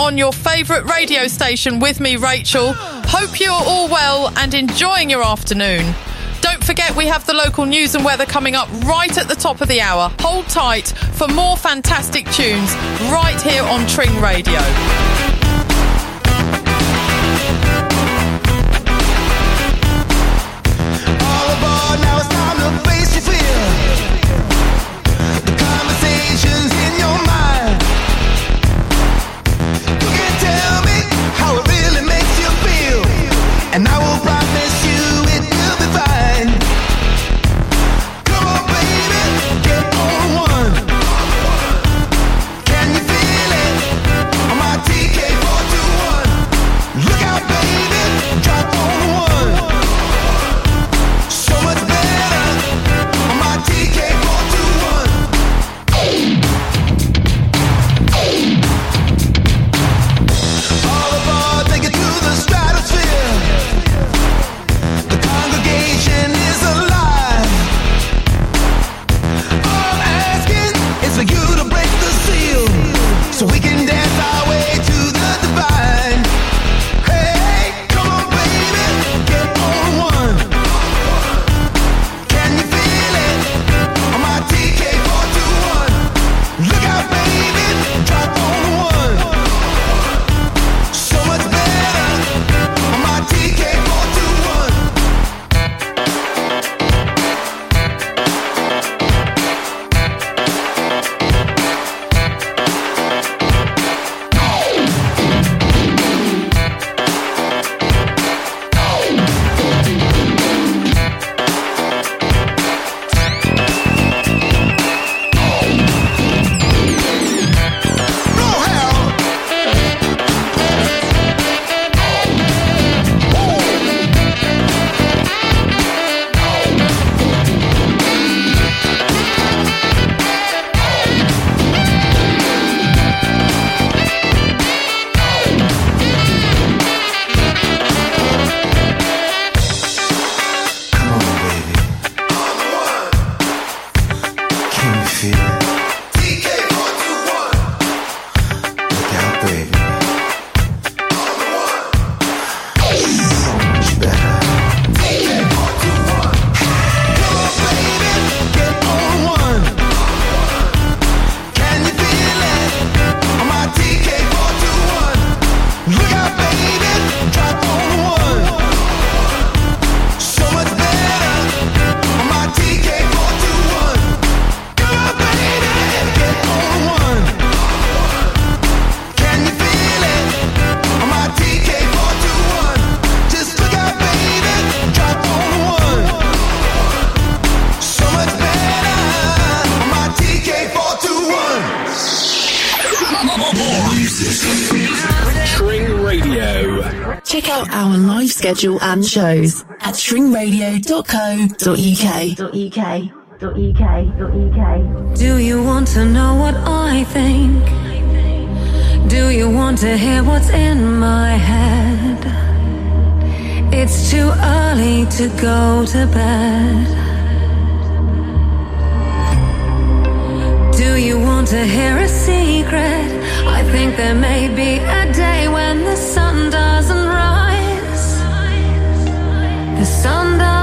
on your favourite radio station with me, Rachel. Hope you're all well and enjoying your afternoon. Don't forget, we have the local news and weather coming up right at the top of the hour. Hold tight for more fantastic tunes right here on Tring Radio. schedule and shows at tringradio.co.uk. Do you want to know what I think? Do you want to hear what's in my head? It's too early to go to bed. Do you want to hear a secret? I think there may be a day when sundown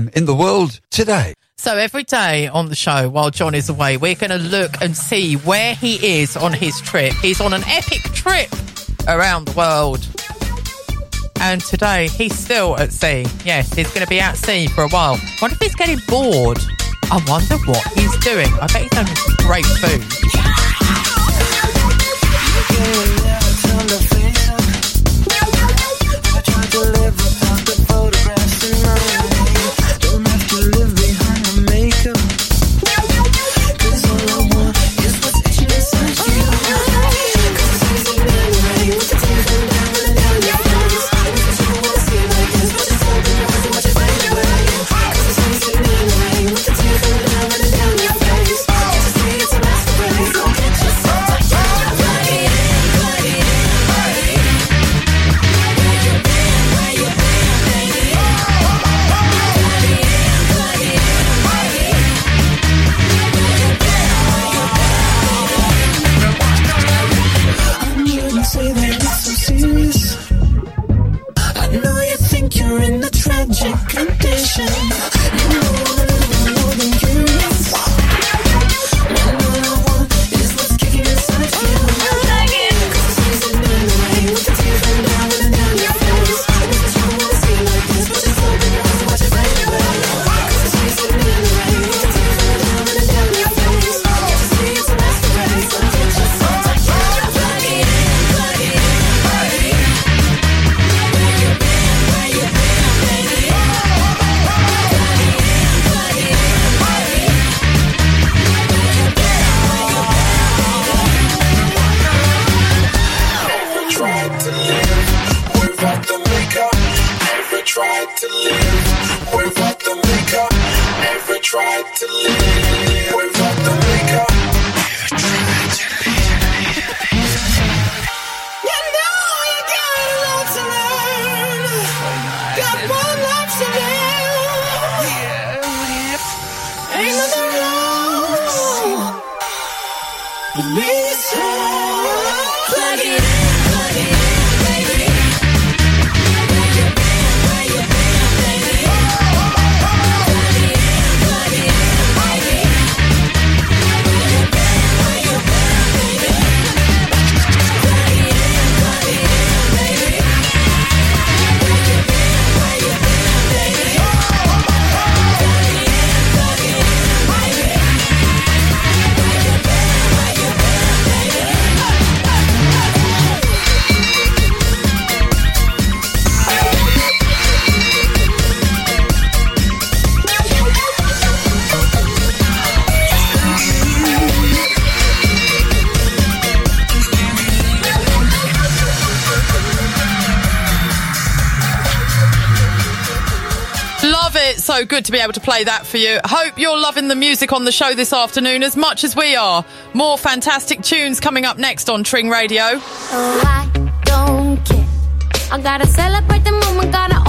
am in the world today. So every day on the show, while John is away, we're going to look and see where he is on his trip. He's on an epic trip around the world. And today he's still at sea. Yes, he's going to be at sea for a while. Wonder if he's getting bored. I wonder what he's doing. I bet he's having great food. good to be able to play that for you. Hope you're loving the music on the show this afternoon as much as we are. More fantastic tunes coming up next on Tring Radio. Oh, I don't care. I gotta celebrate the moment, gotta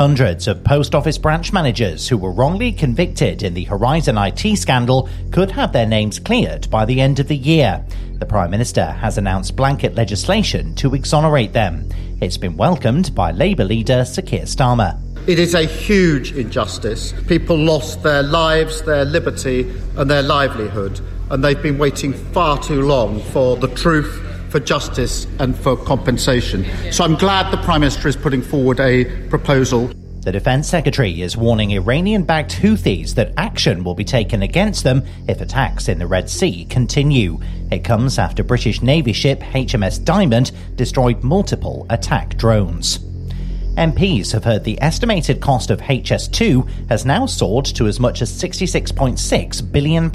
Hundreds of post office branch managers who were wrongly convicted in the Horizon IT scandal could have their names cleared by the end of the year. The Prime Minister has announced blanket legislation to exonerate them. It's been welcomed by Labour leader Sir Keir Starmer. It is a huge injustice. People lost their lives, their liberty, and their livelihood, and they've been waiting far too long for the truth, for justice, and for compensation. So I'm glad the Prime Minister is putting forward a proposal. The Defence Secretary is warning Iranian backed Houthis that action will be taken against them if attacks in the Red Sea continue. It comes after British Navy ship HMS Diamond destroyed multiple attack drones. MPs have heard the estimated cost of HS2 has now soared to as much as £66.6 billion.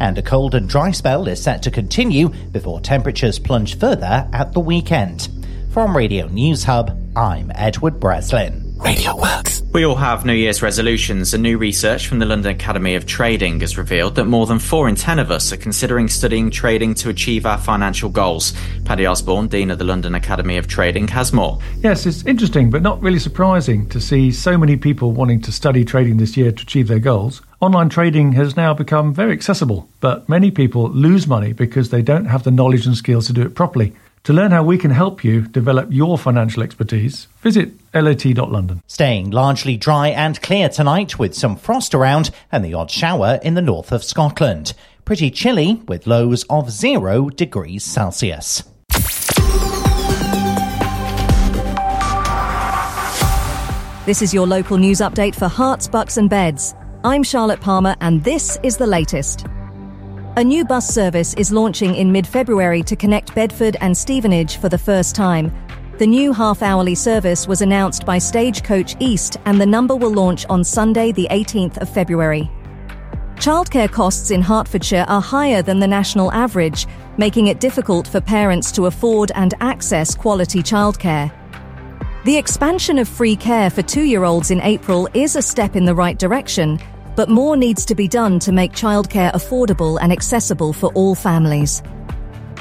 And a cold and dry spell is set to continue before temperatures plunge further at the weekend. From Radio News Hub, I'm Edward Breslin. Radio works. We all have New Year's resolutions, and new research from the London Academy of Trading has revealed that more than 4 in 10 of us are considering studying trading to achieve our financial goals. Paddy Osborne, Dean of the London Academy of Trading, has more. Yes, it's interesting, but not really surprising to see so many people wanting to study trading this year to achieve their goals. Online trading has now become very accessible, but many people lose money because they don't have the knowledge and skills to do it properly. To learn how we can help you develop your financial expertise, visit lat.london. Staying largely dry and clear tonight with some frost around and the odd shower in the north of Scotland. Pretty chilly with lows of zero degrees Celsius. This is your local news update for Herts, Bucks and Beds. I'm Charlotte Palmer and this is the latest. A new bus service is launching in mid February to connect Bedford and Stevenage for the first time. The new half hourly service was announced by Stagecoach East, and the number will launch on Sunday, the 18th of February. Childcare costs in Hertfordshire are higher than the national average, making it difficult for parents to afford and access quality childcare. The expansion of free care for two year olds in April is a step in the right direction, but more needs to be done to make childcare affordable and accessible for all families.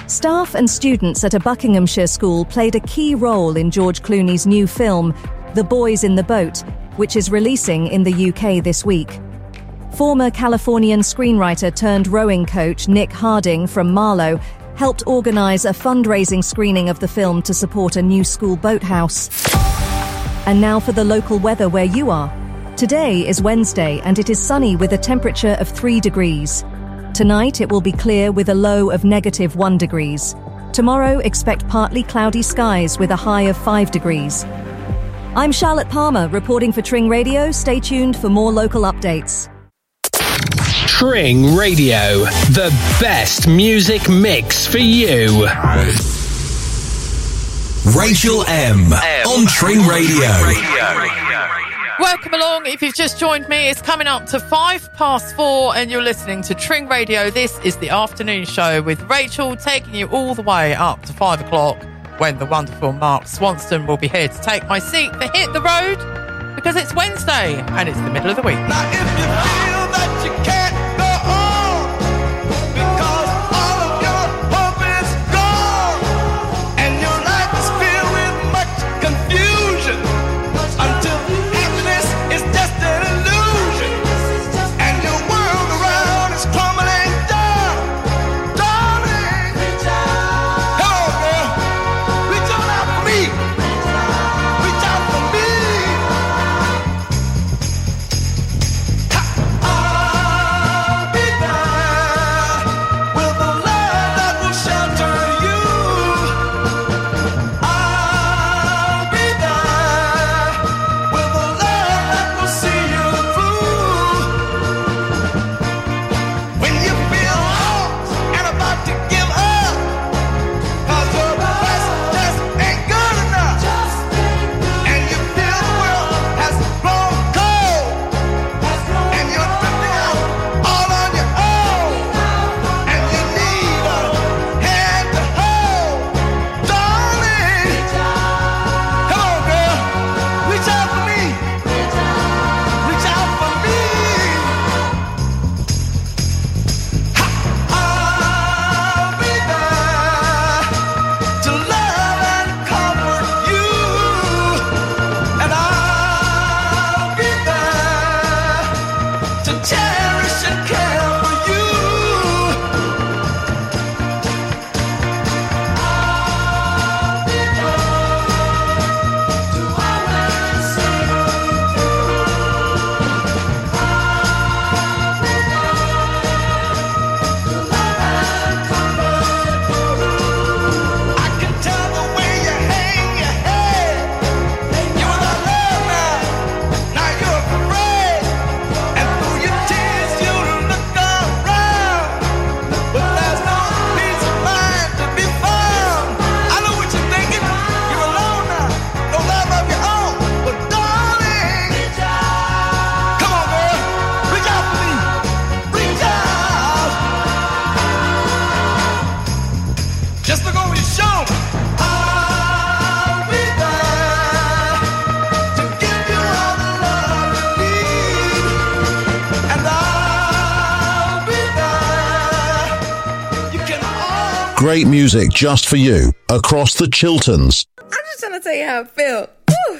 Staff and students at a Buckinghamshire school played a key role in George Clooney's new film, The Boys in the Boat, which is releasing in the UK this week. Former Californian screenwriter turned rowing coach Nick Harding from Marlow helped organise a fundraising screening of the film to support a new school boathouse. And now for the local weather where you are. Today is Wednesday and it is sunny with a temperature of 3 degrees. Tonight it will be clear with a low of negative 1 degrees. Tomorrow expect partly cloudy skies with a high of 5 degrees. I'm Charlotte Palmer reporting for Tring Radio. Stay tuned for more local updates. Tring Radio, the best music mix for you. Rachel M. on Tring Radio. Welcome along. If you've just joined me, it's coming up to five past four, and you're listening to Tring Radio. This is the afternoon show with Rachel taking you all the way up to five o'clock when the wonderful Mark Swanston will be here to take my seat for Hit the Road because it's Wednesday and it's the middle of the week. great music just for you across the Chilterns. I'm just trying to tell you how I feel.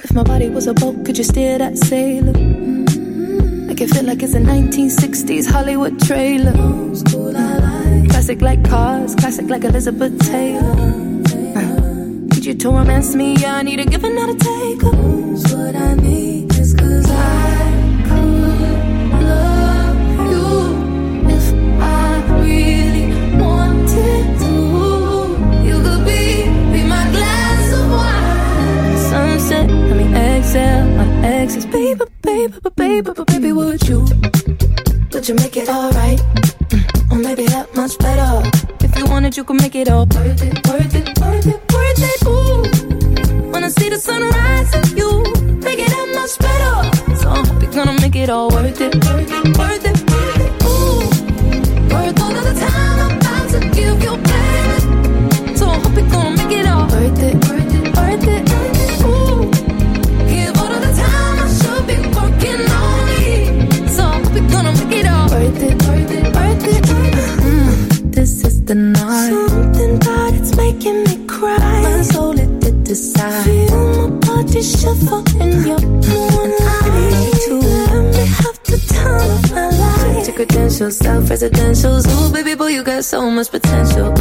If my body was a boat, could you steer that sailor? Mm-hmm. Make it feel like it's a 1960s Hollywood trailer. Like. Classic like cars, classic like Elizabeth Taylor. Could you to romance me, I need a give another take. What I need. tell my exes, baby, baby, baby, baby, but baby, would you? Would you make it alright? Mm, or maybe that much better. If you wanted, you could make it all worth it. presidential. Baby boy, you got so much potential.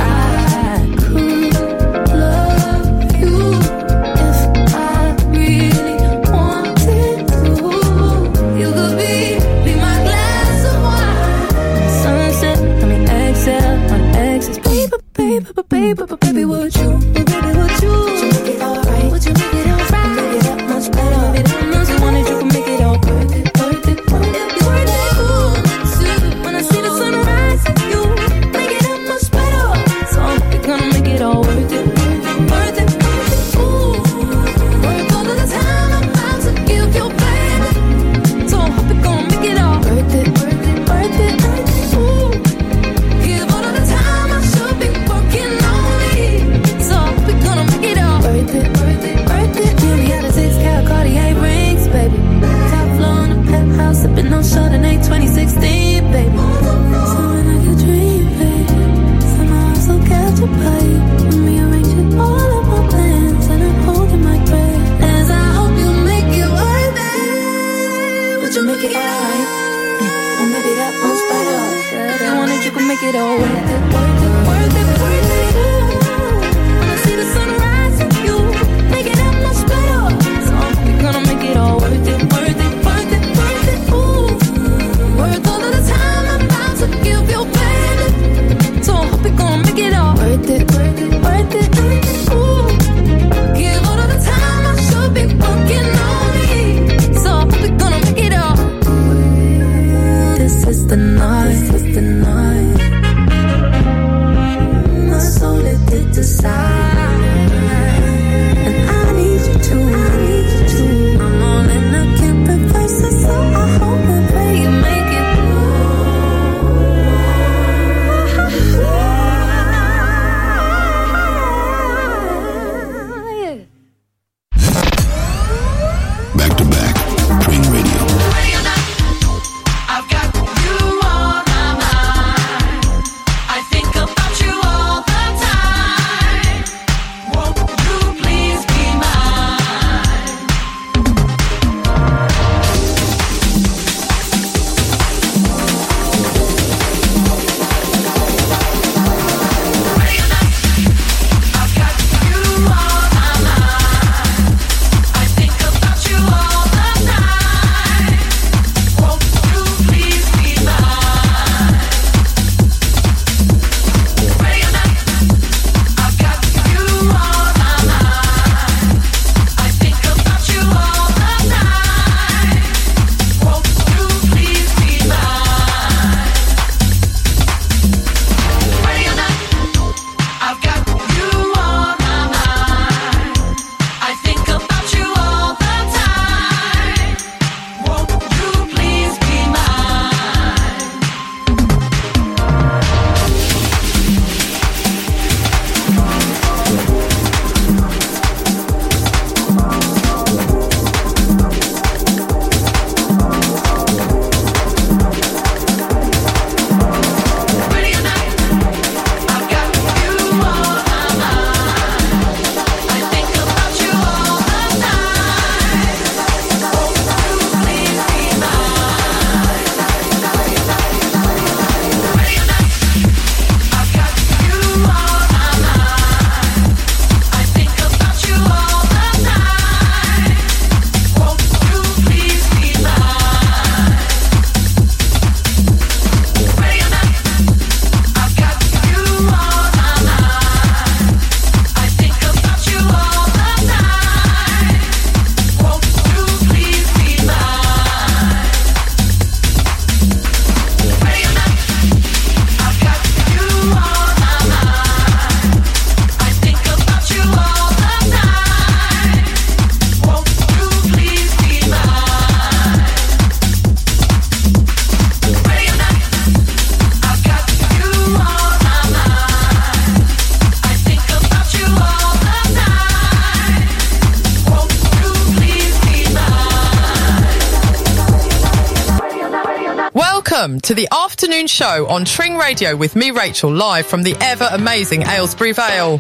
to the afternoon show on Tring Radio with me, Rachel, live from the ever amazing Aylesbury Vale.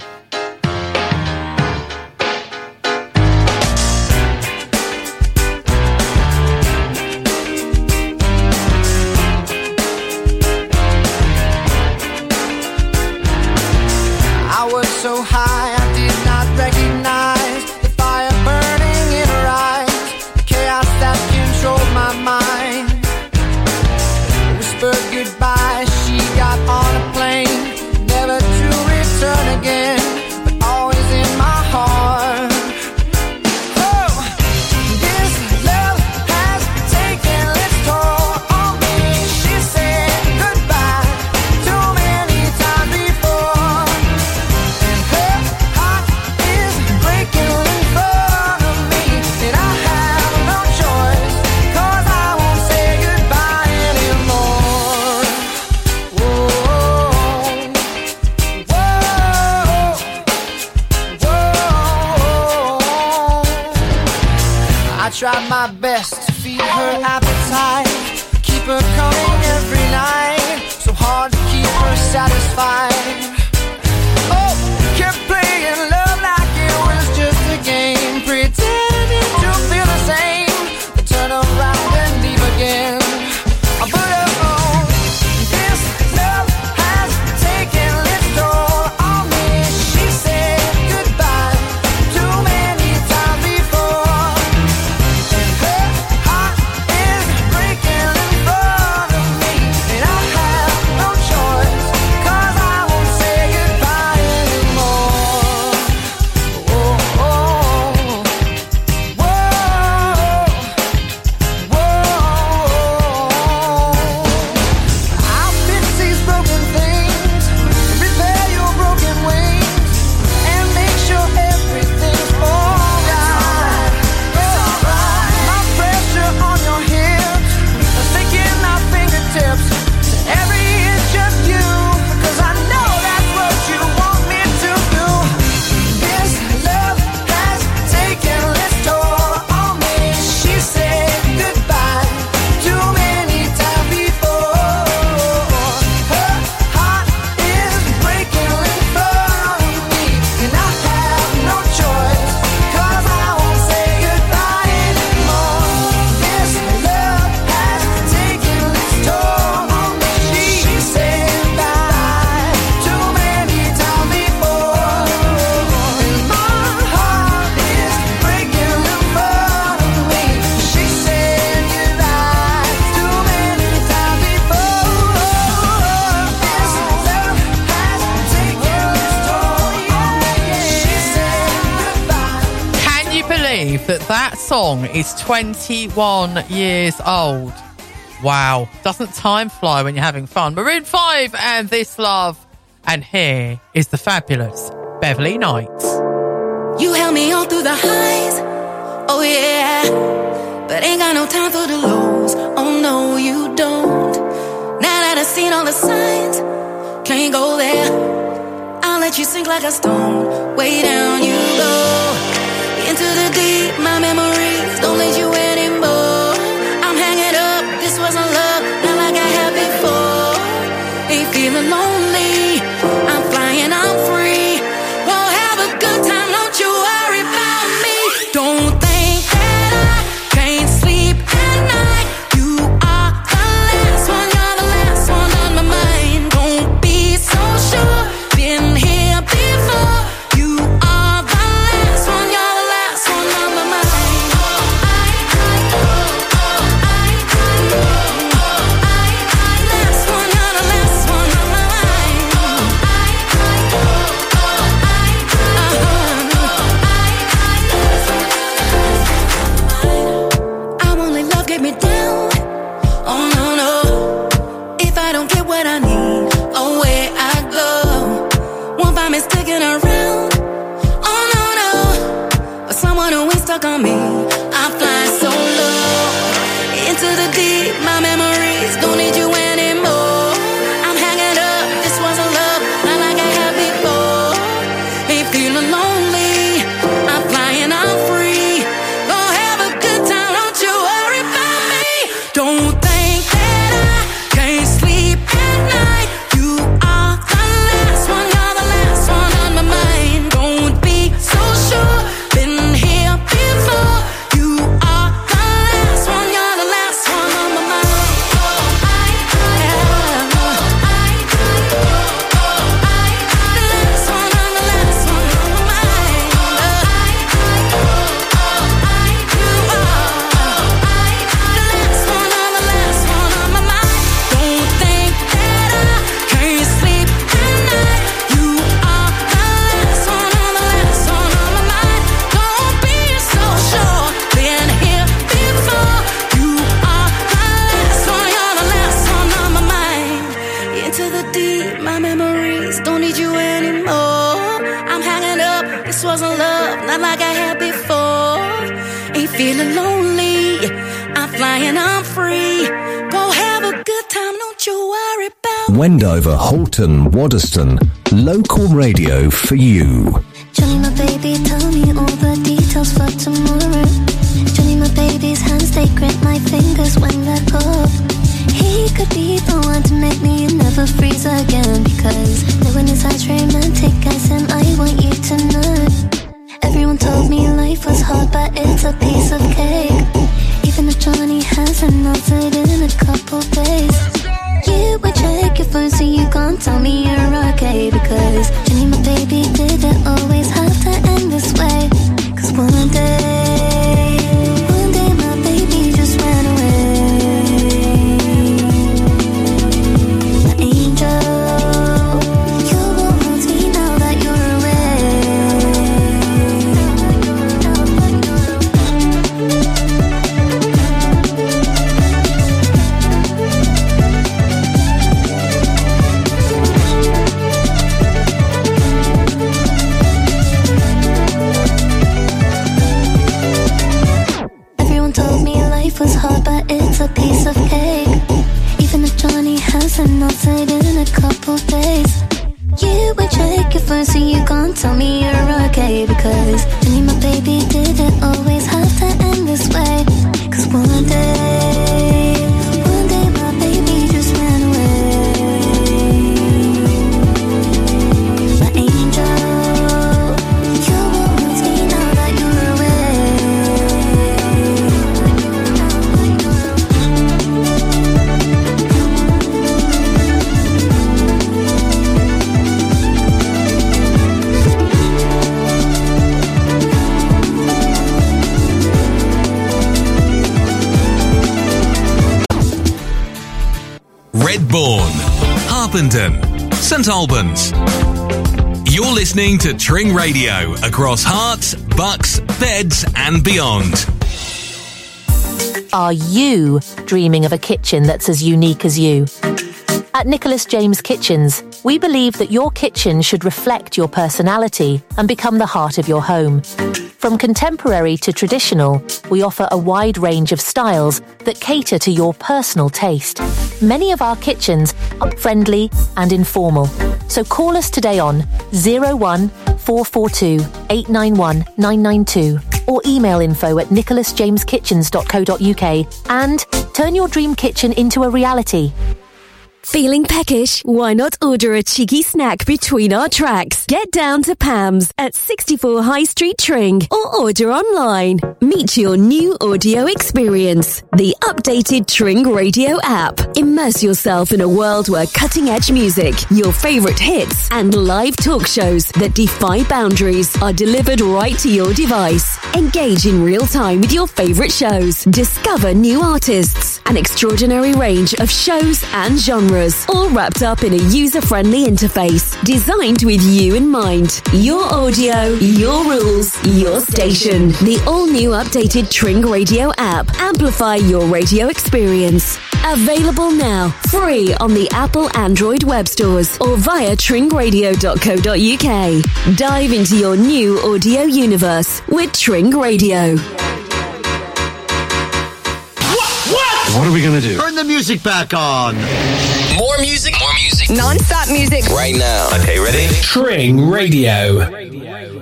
is 21 years old. Wow. Doesn't time fly when you're having fun? Maroon 5 and This Love. And here is the fabulous Beverley Knight. You held me all through the highs. Oh, yeah. But ain't got no time for the lows. Oh, no, you don't. Now that I've seen all the signs, can't go there. I'll let you sink like a stone. Way down you go. Into the deep, my memory. Wendover, Halton, Waddesdon. Local radio for you. Johnny, my baby, tell me all the details for tomorrow. Johnny, my baby's hands, they grip my fingers when they're cold. He could be the one to make me never freeze again. St Albans. You're listening to Tring Radio across Herts, Bucks, Beds, and beyond. Are you dreaming of a kitchen that's as unique as you? At Nicholas James Kitchens, we believe that your kitchen should reflect your personality and become the heart of your home. From contemporary to traditional, we offer a wide range of styles that cater to your personal taste. Many of our kitchens friendly and informal. So call us today on 01 442 891 992 or email info at nicholasjameskitchens.co.uk and turn your dream kitchen into a reality. Feeling peckish? Why not order a cheeky snack between our tracks? Get down to Pam's at 64 High Street Tring or order online. Meet your new audio experience. The updated Tring Radio app. Immerse yourself in a world where cutting edge music, your favorite hits, and live talk shows that defy boundaries are delivered right to your device. Engage in real time with your favorite shows. Discover new artists, an extraordinary range of shows and genres, all wrapped up in a user friendly interface designed with you in mind. Your audio, your rules, your station. The all new updated Tring Radio app. Amplify your radio experience. Available now, free on the Apple Android web stores or via tringradio.co.uk. Dive into your new audio universe with Tring Radio. What are we gonna do? Turn the music back on. More music, more music. Non-stop music. Right now. Okay, ready? Tring Radio.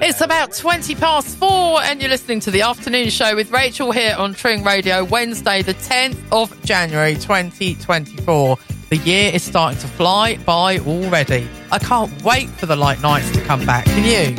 It's about 20 past four, and you're listening to the afternoon show with Rachel here on Tring Radio, Wednesday, the 10th of January 2024. The year is starting to fly by already. I can't wait for the light nights to come back. Can you?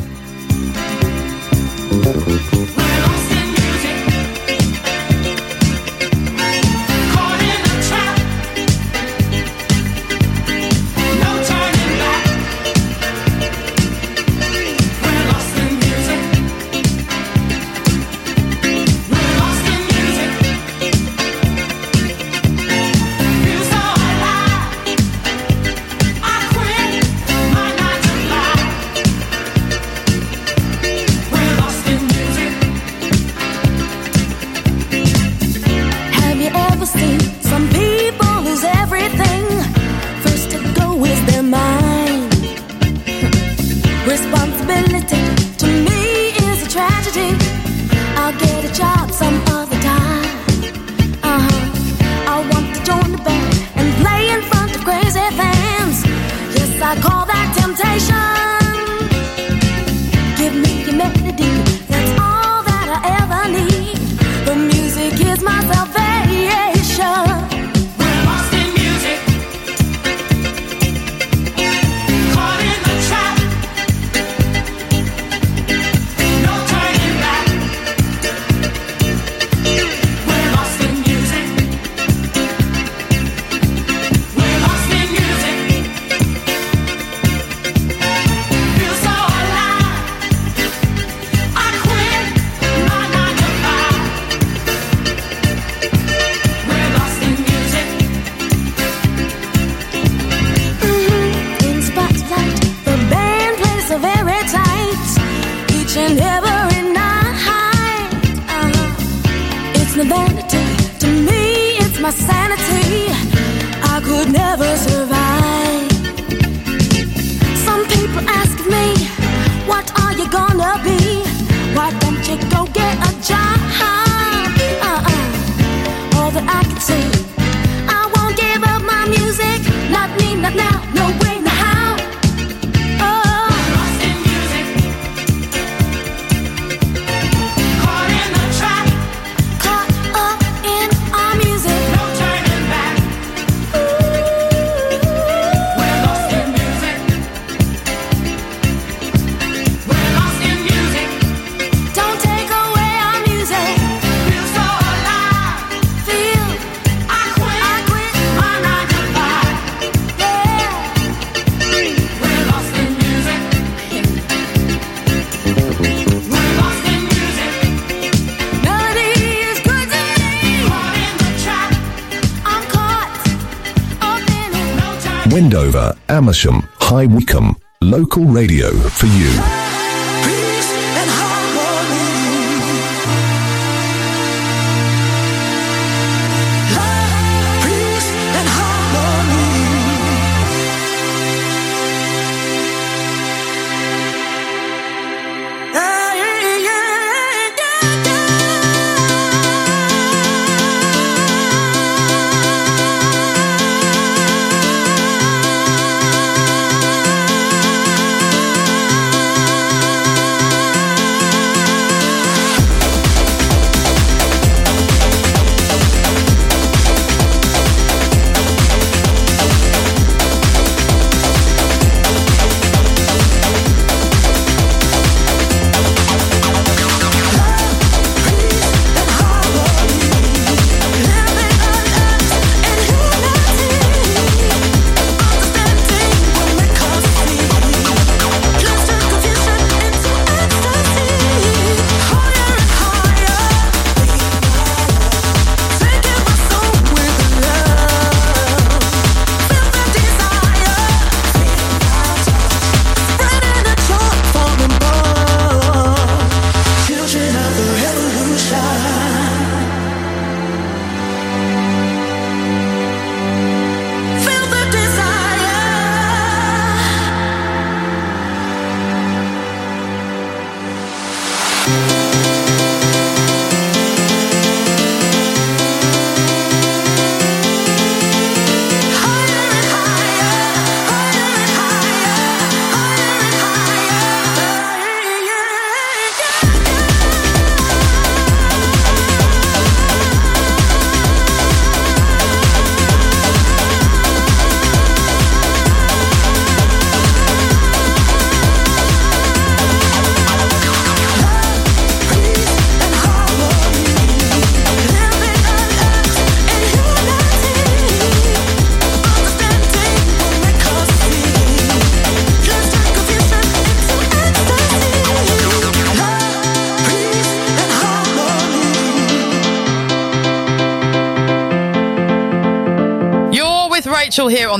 Amersham, High Wycombe, local radio for you.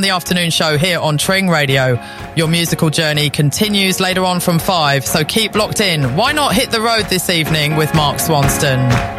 the afternoon show here on Tring Radio. Your musical journey continues later on from five, so keep locked in. Why not hit the road this evening with Mark Swanston?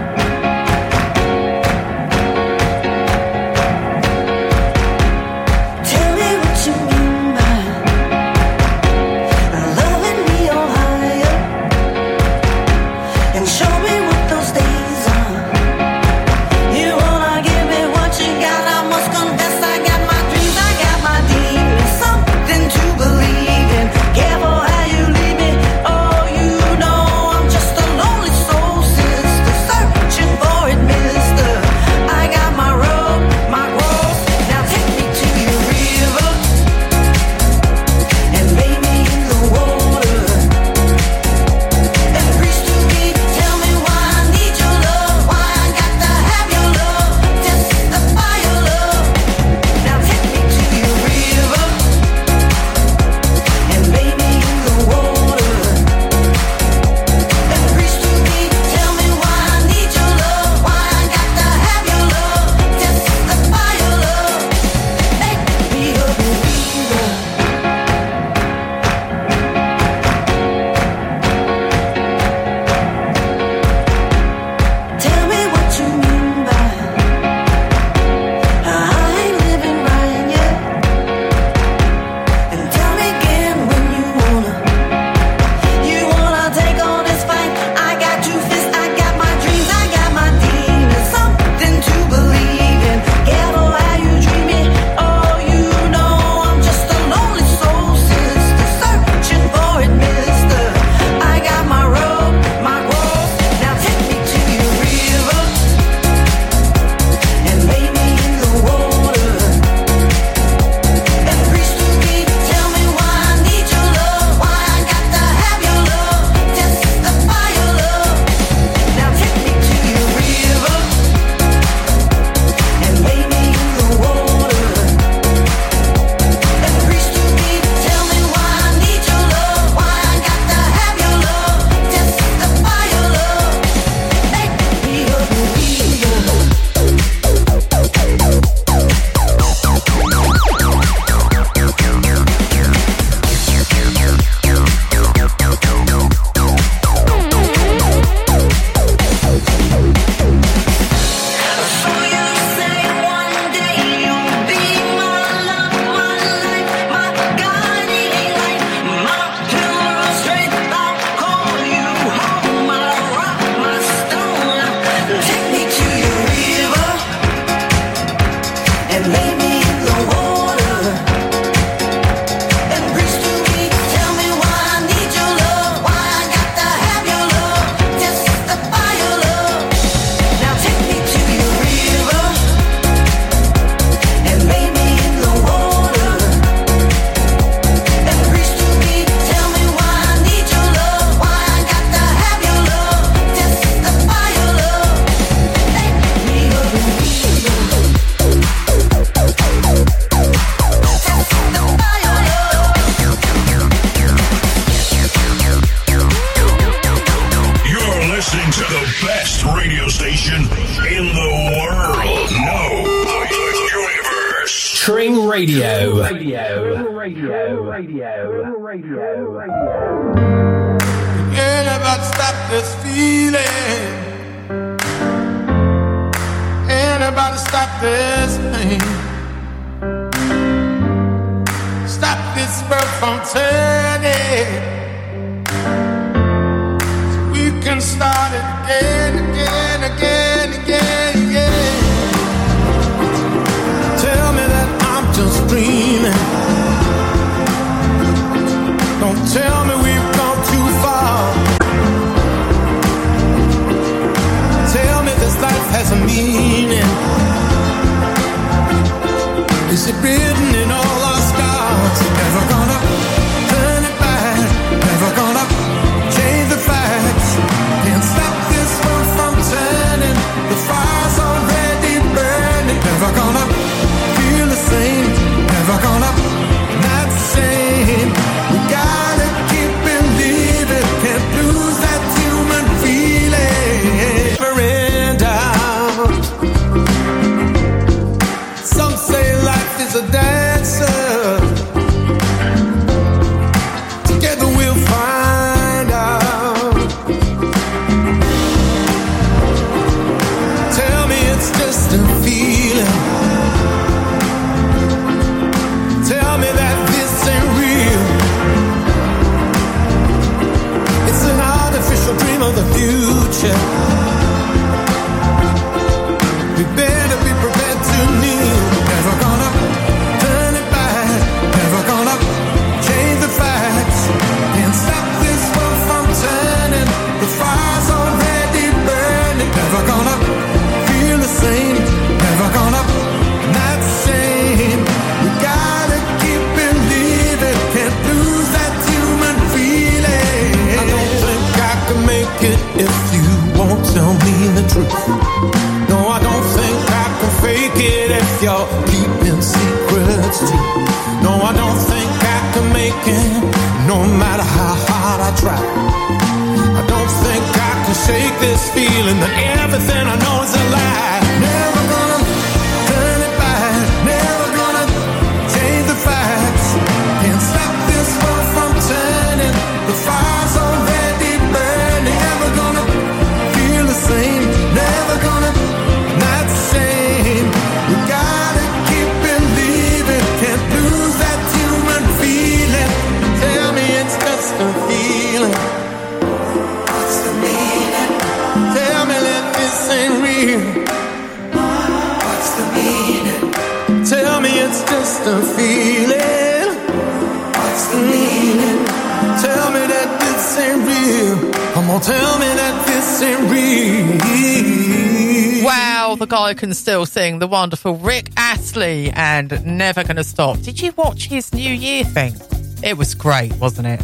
wonderful Rick Astley and Never Gonna Stop. Did you watch his New Year thing? It was great, wasn't it?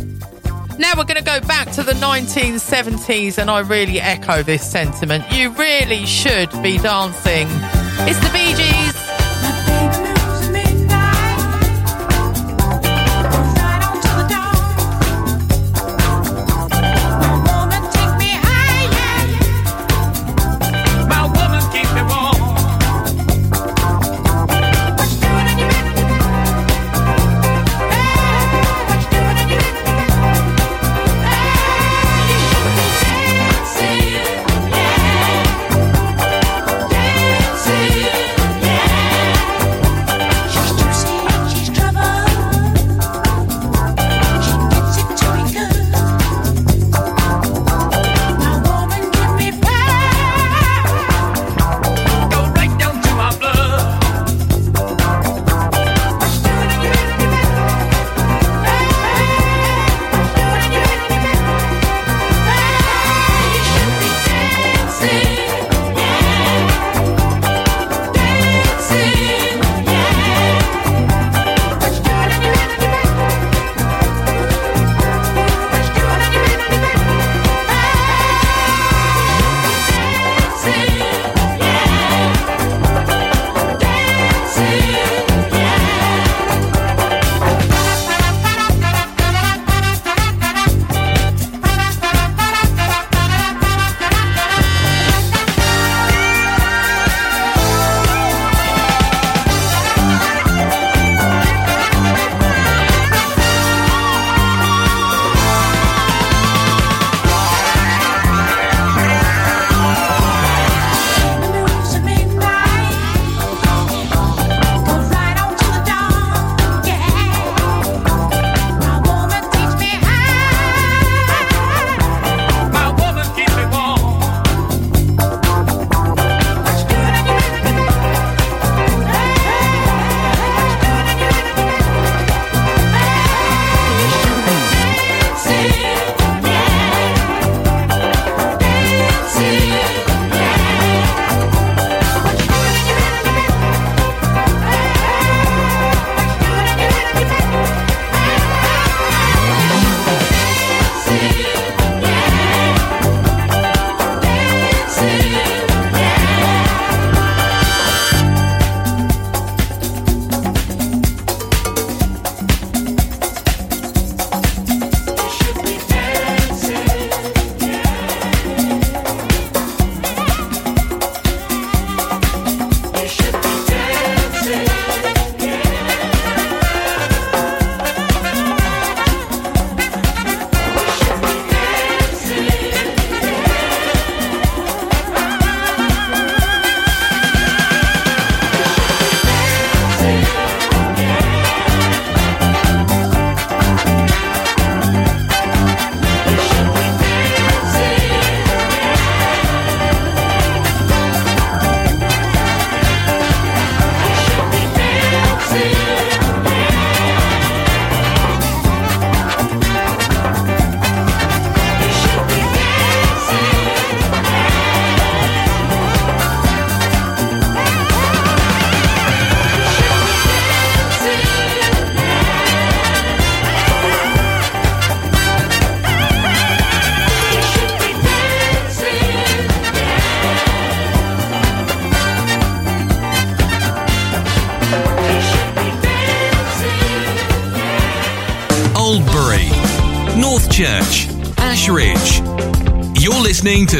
Now we're going to go back to the 1970s, and I really echo this sentiment. You really should be dancing. It's the Bee Gees.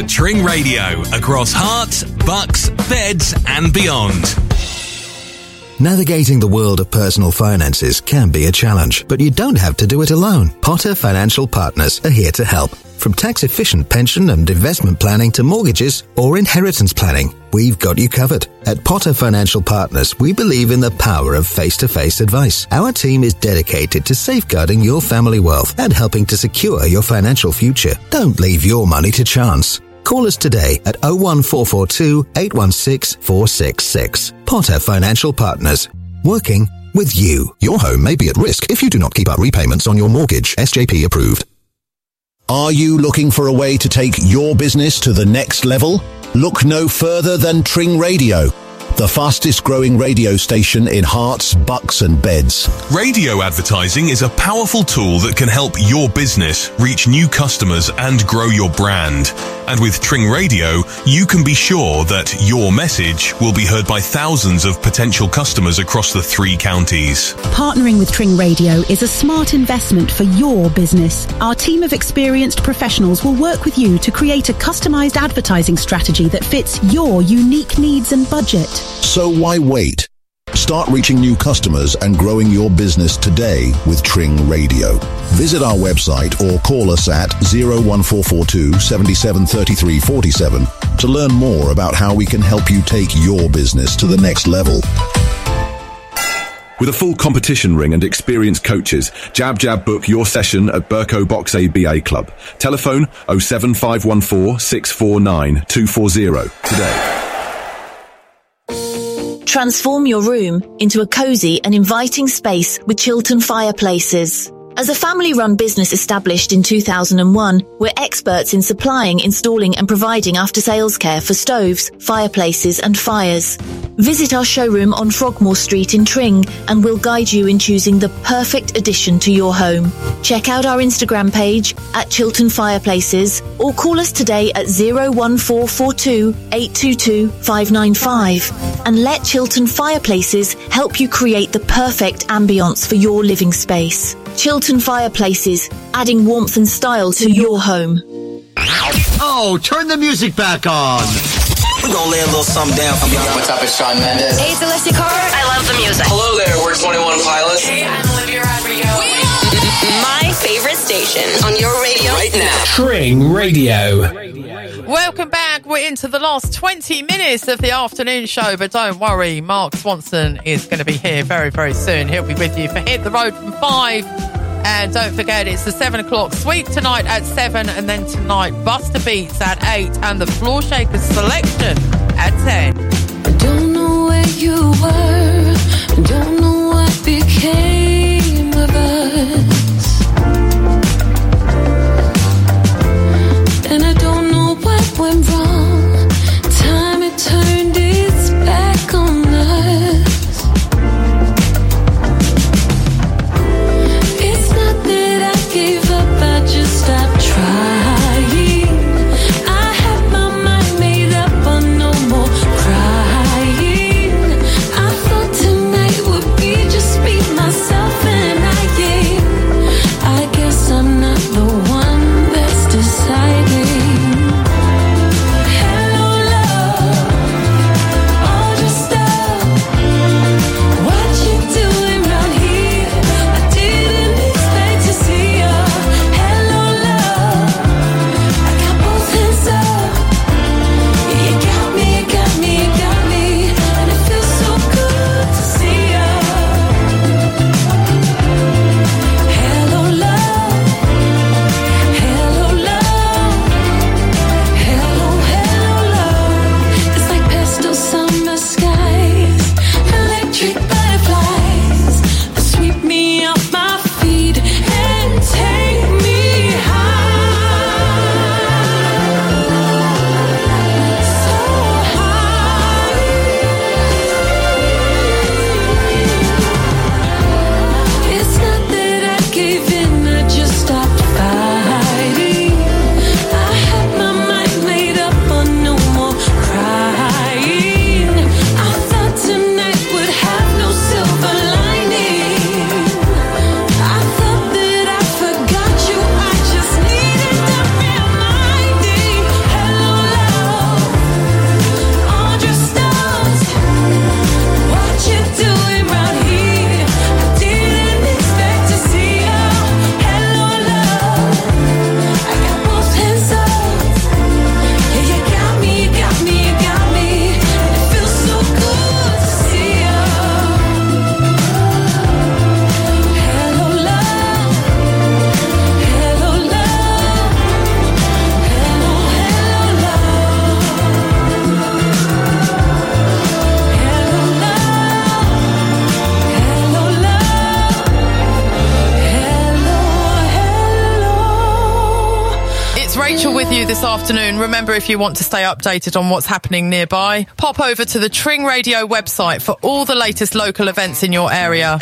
To Tring Radio across Herts, Bucks, Beds, and beyond. Navigating the world of personal finances can be a challenge, but you don't have to do it alone. Potter Financial Partners are here to help. From tax efficient pension and investment planning to mortgages or inheritance planning, we've got you covered. At Potter Financial Partners, we believe in the power of face to face advice. Our team is dedicated to safeguarding your family wealth and helping to secure your financial future. Don't leave your money to chance. Call us today at 01442 816 466. Potter Financial Partners. Working with you. Your home may be at risk if you do not keep up repayments on your mortgage. SJP approved. Are you looking for a way to take your business to the next level? Look no further than Tring Radio, the fastest growing radio station in Herts, Bucks and Beds. Radio advertising is a powerful tool that can help your business reach new customers and grow your brand. And with Tring Radio, you can be sure that your message will be heard by thousands of potential customers across the three counties. Partnering with Tring Radio is a smart investment for your business. Our team of experienced professionals will work with you to create a customized advertising strategy that fits your unique needs and budget. So why wait? Start reaching new customers and growing your business today with Tring Radio. Visit our website or call us at 01442 773347 to learn more about how we can help you take your business to the next level. With a full competition ring and experienced coaches, Jab Jab book your session at Berko Box ABA Club. Telephone 07514 649 240 today. Transform your room into a cozy and inviting space with Chiltern Fireplaces. As a family run business established in 2001, we're experts in supplying, installing and providing after sales care for stoves, fireplaces and fires. Visit our showroom on Frogmore Street in Tring and we'll guide you in choosing the perfect addition to your home. Check out our Instagram page at Chiltern Fireplaces or call us today at 01442 822 595 and let Chiltern Fireplaces help you create the perfect ambience for your living space. Chiltern Fireplaces, adding warmth and style to your home. Oh, turn the music back on. We're gonna lay a little something down for y'all. What's up, it's Shawn Mendes. Hey, it's Alessia Cara. I love the music. Hello there, we're 21 Pilots. Hey, I'm station on your radio right now. Tring Radio. Welcome back. We're into the last 20 minutes of the afternoon show, but don't worry, Mark Swanson is going to be here very, very soon. He'll be with you for Hit the Road from 5. And don't forget, it's the 7 o'clock sweep tonight at 7, and then tonight, Buster Beats at 8, and the Floor Shakers selection at 10. I Don't know where you were. I Don't know what became know if you want to stay updated on what's happening nearby, pop over to the Tring Radio website for all the latest local events in your area.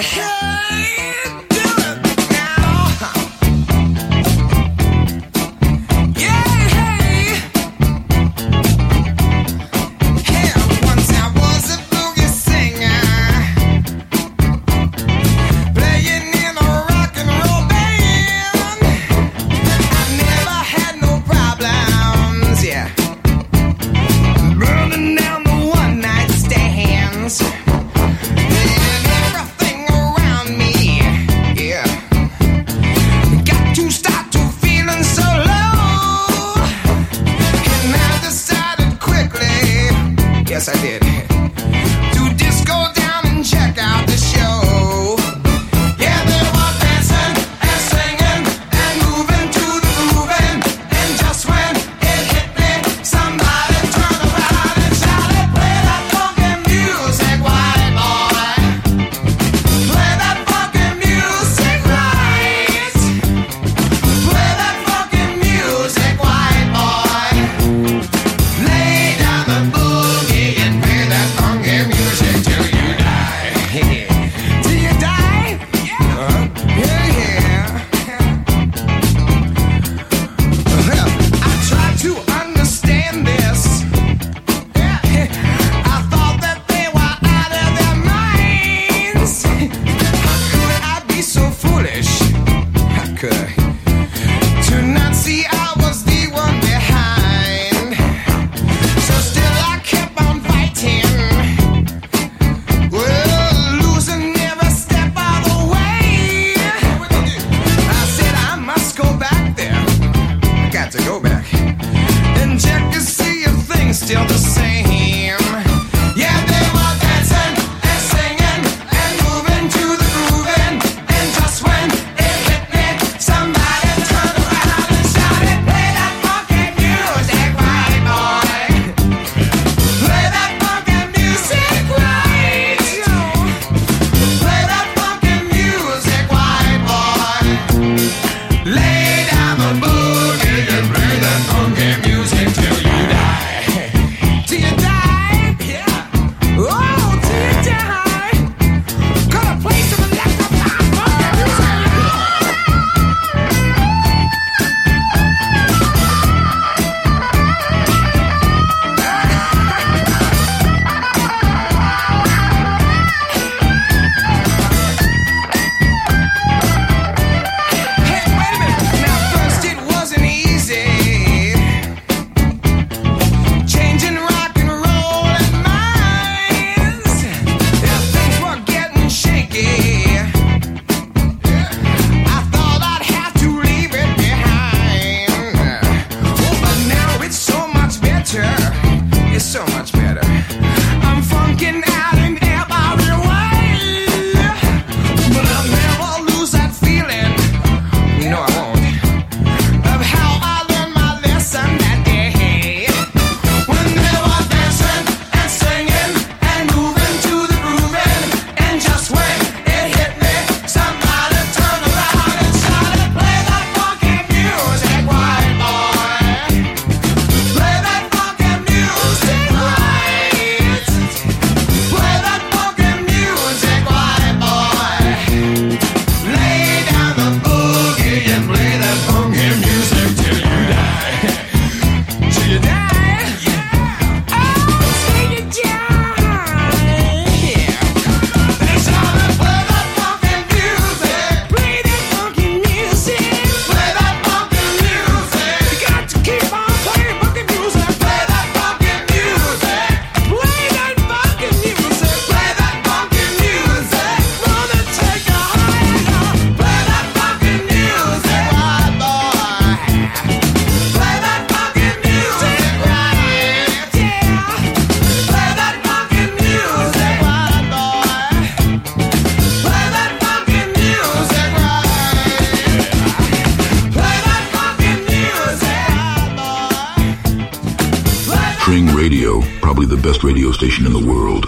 station in the world.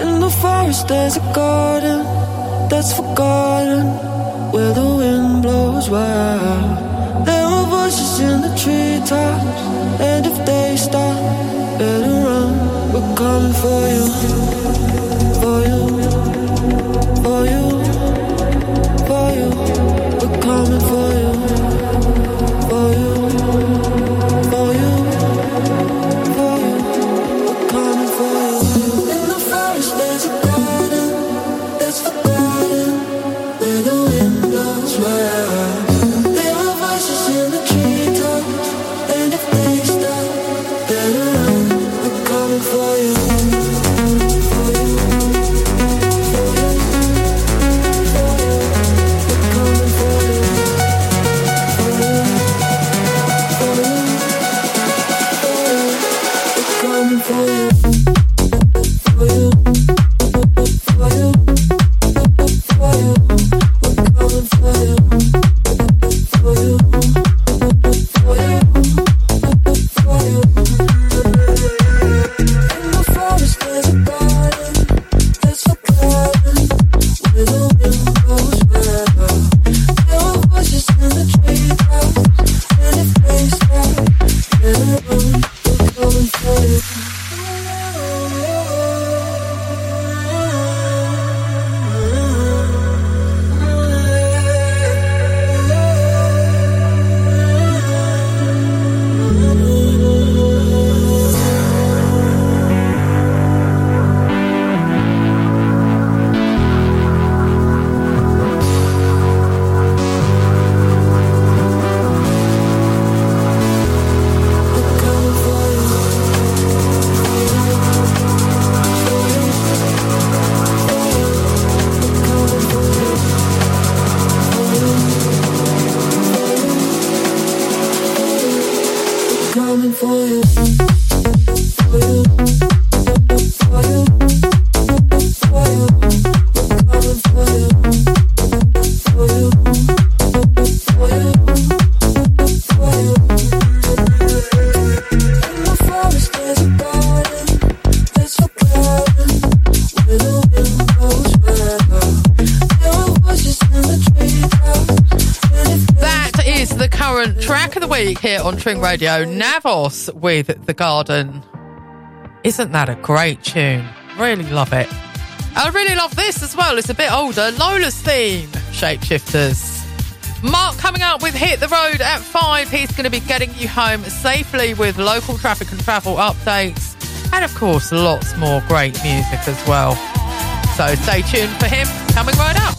In the forest, there's a garden that's forgotten where the wind blows wild. There are voices in the treetops, and if they stop, better run. We're coming for you. Radio, Navos with The Garden. Isn't that a great tune? Really love it. I really love this as well. It's a bit older. Lola's theme, Shapeshifters. Mark coming up with Hit the Road at five. He's going to be getting you home safely with local traffic and travel updates. And of course, lots more great music as well. So stay tuned for him coming right up.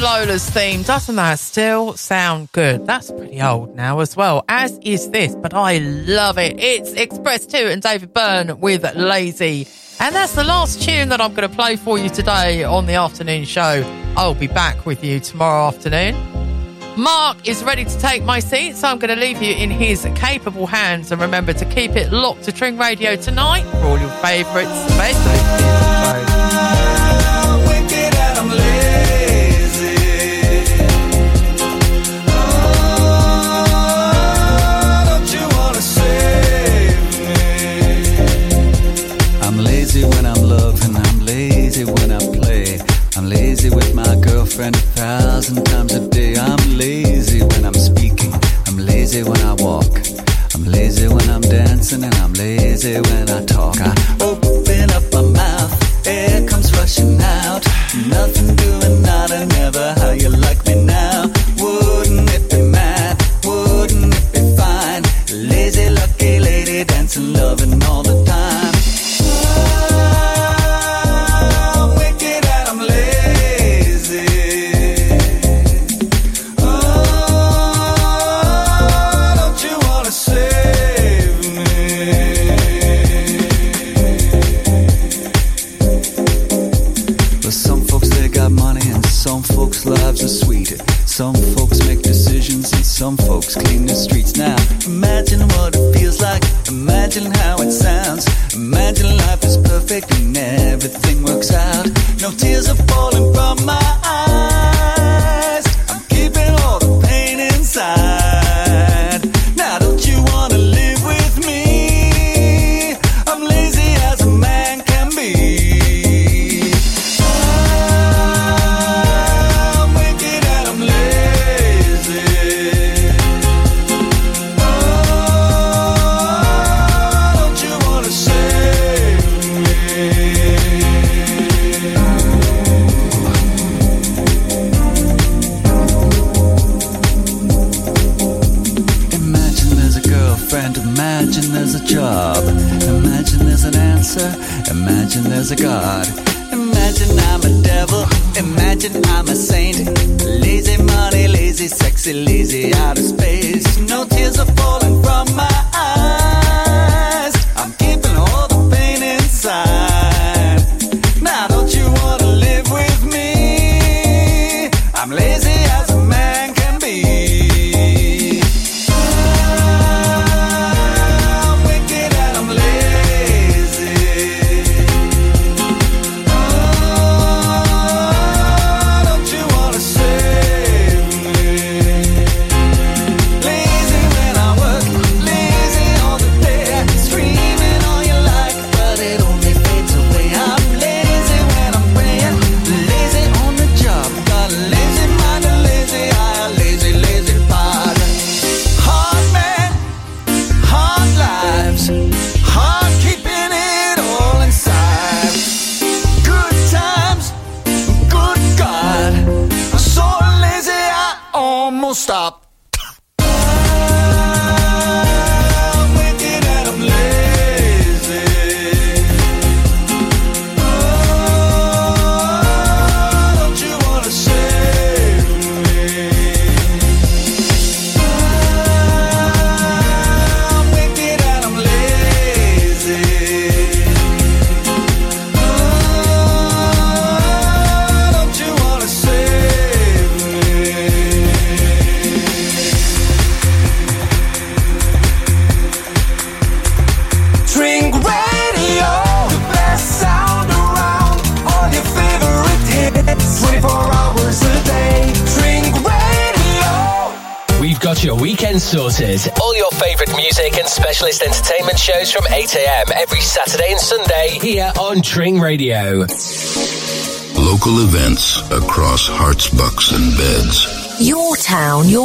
and Lola's theme. Doesn't that still sound good? That's pretty old now as well, as is this, but I love it. It's X-Press 2 and David Byrne with Lazy. And that's the last tune that I'm going to play for you today on the afternoon show. I'll be back with you tomorrow afternoon. Mark is ready to take my seat, so I'm going to leave you in his capable hands. And remember to keep it locked to Tring Radio tonight for all your favourites, especially. dancing and I'm lazy when I talk. I open up my mouth, air comes rushing out. Nothing doing, not a never how you like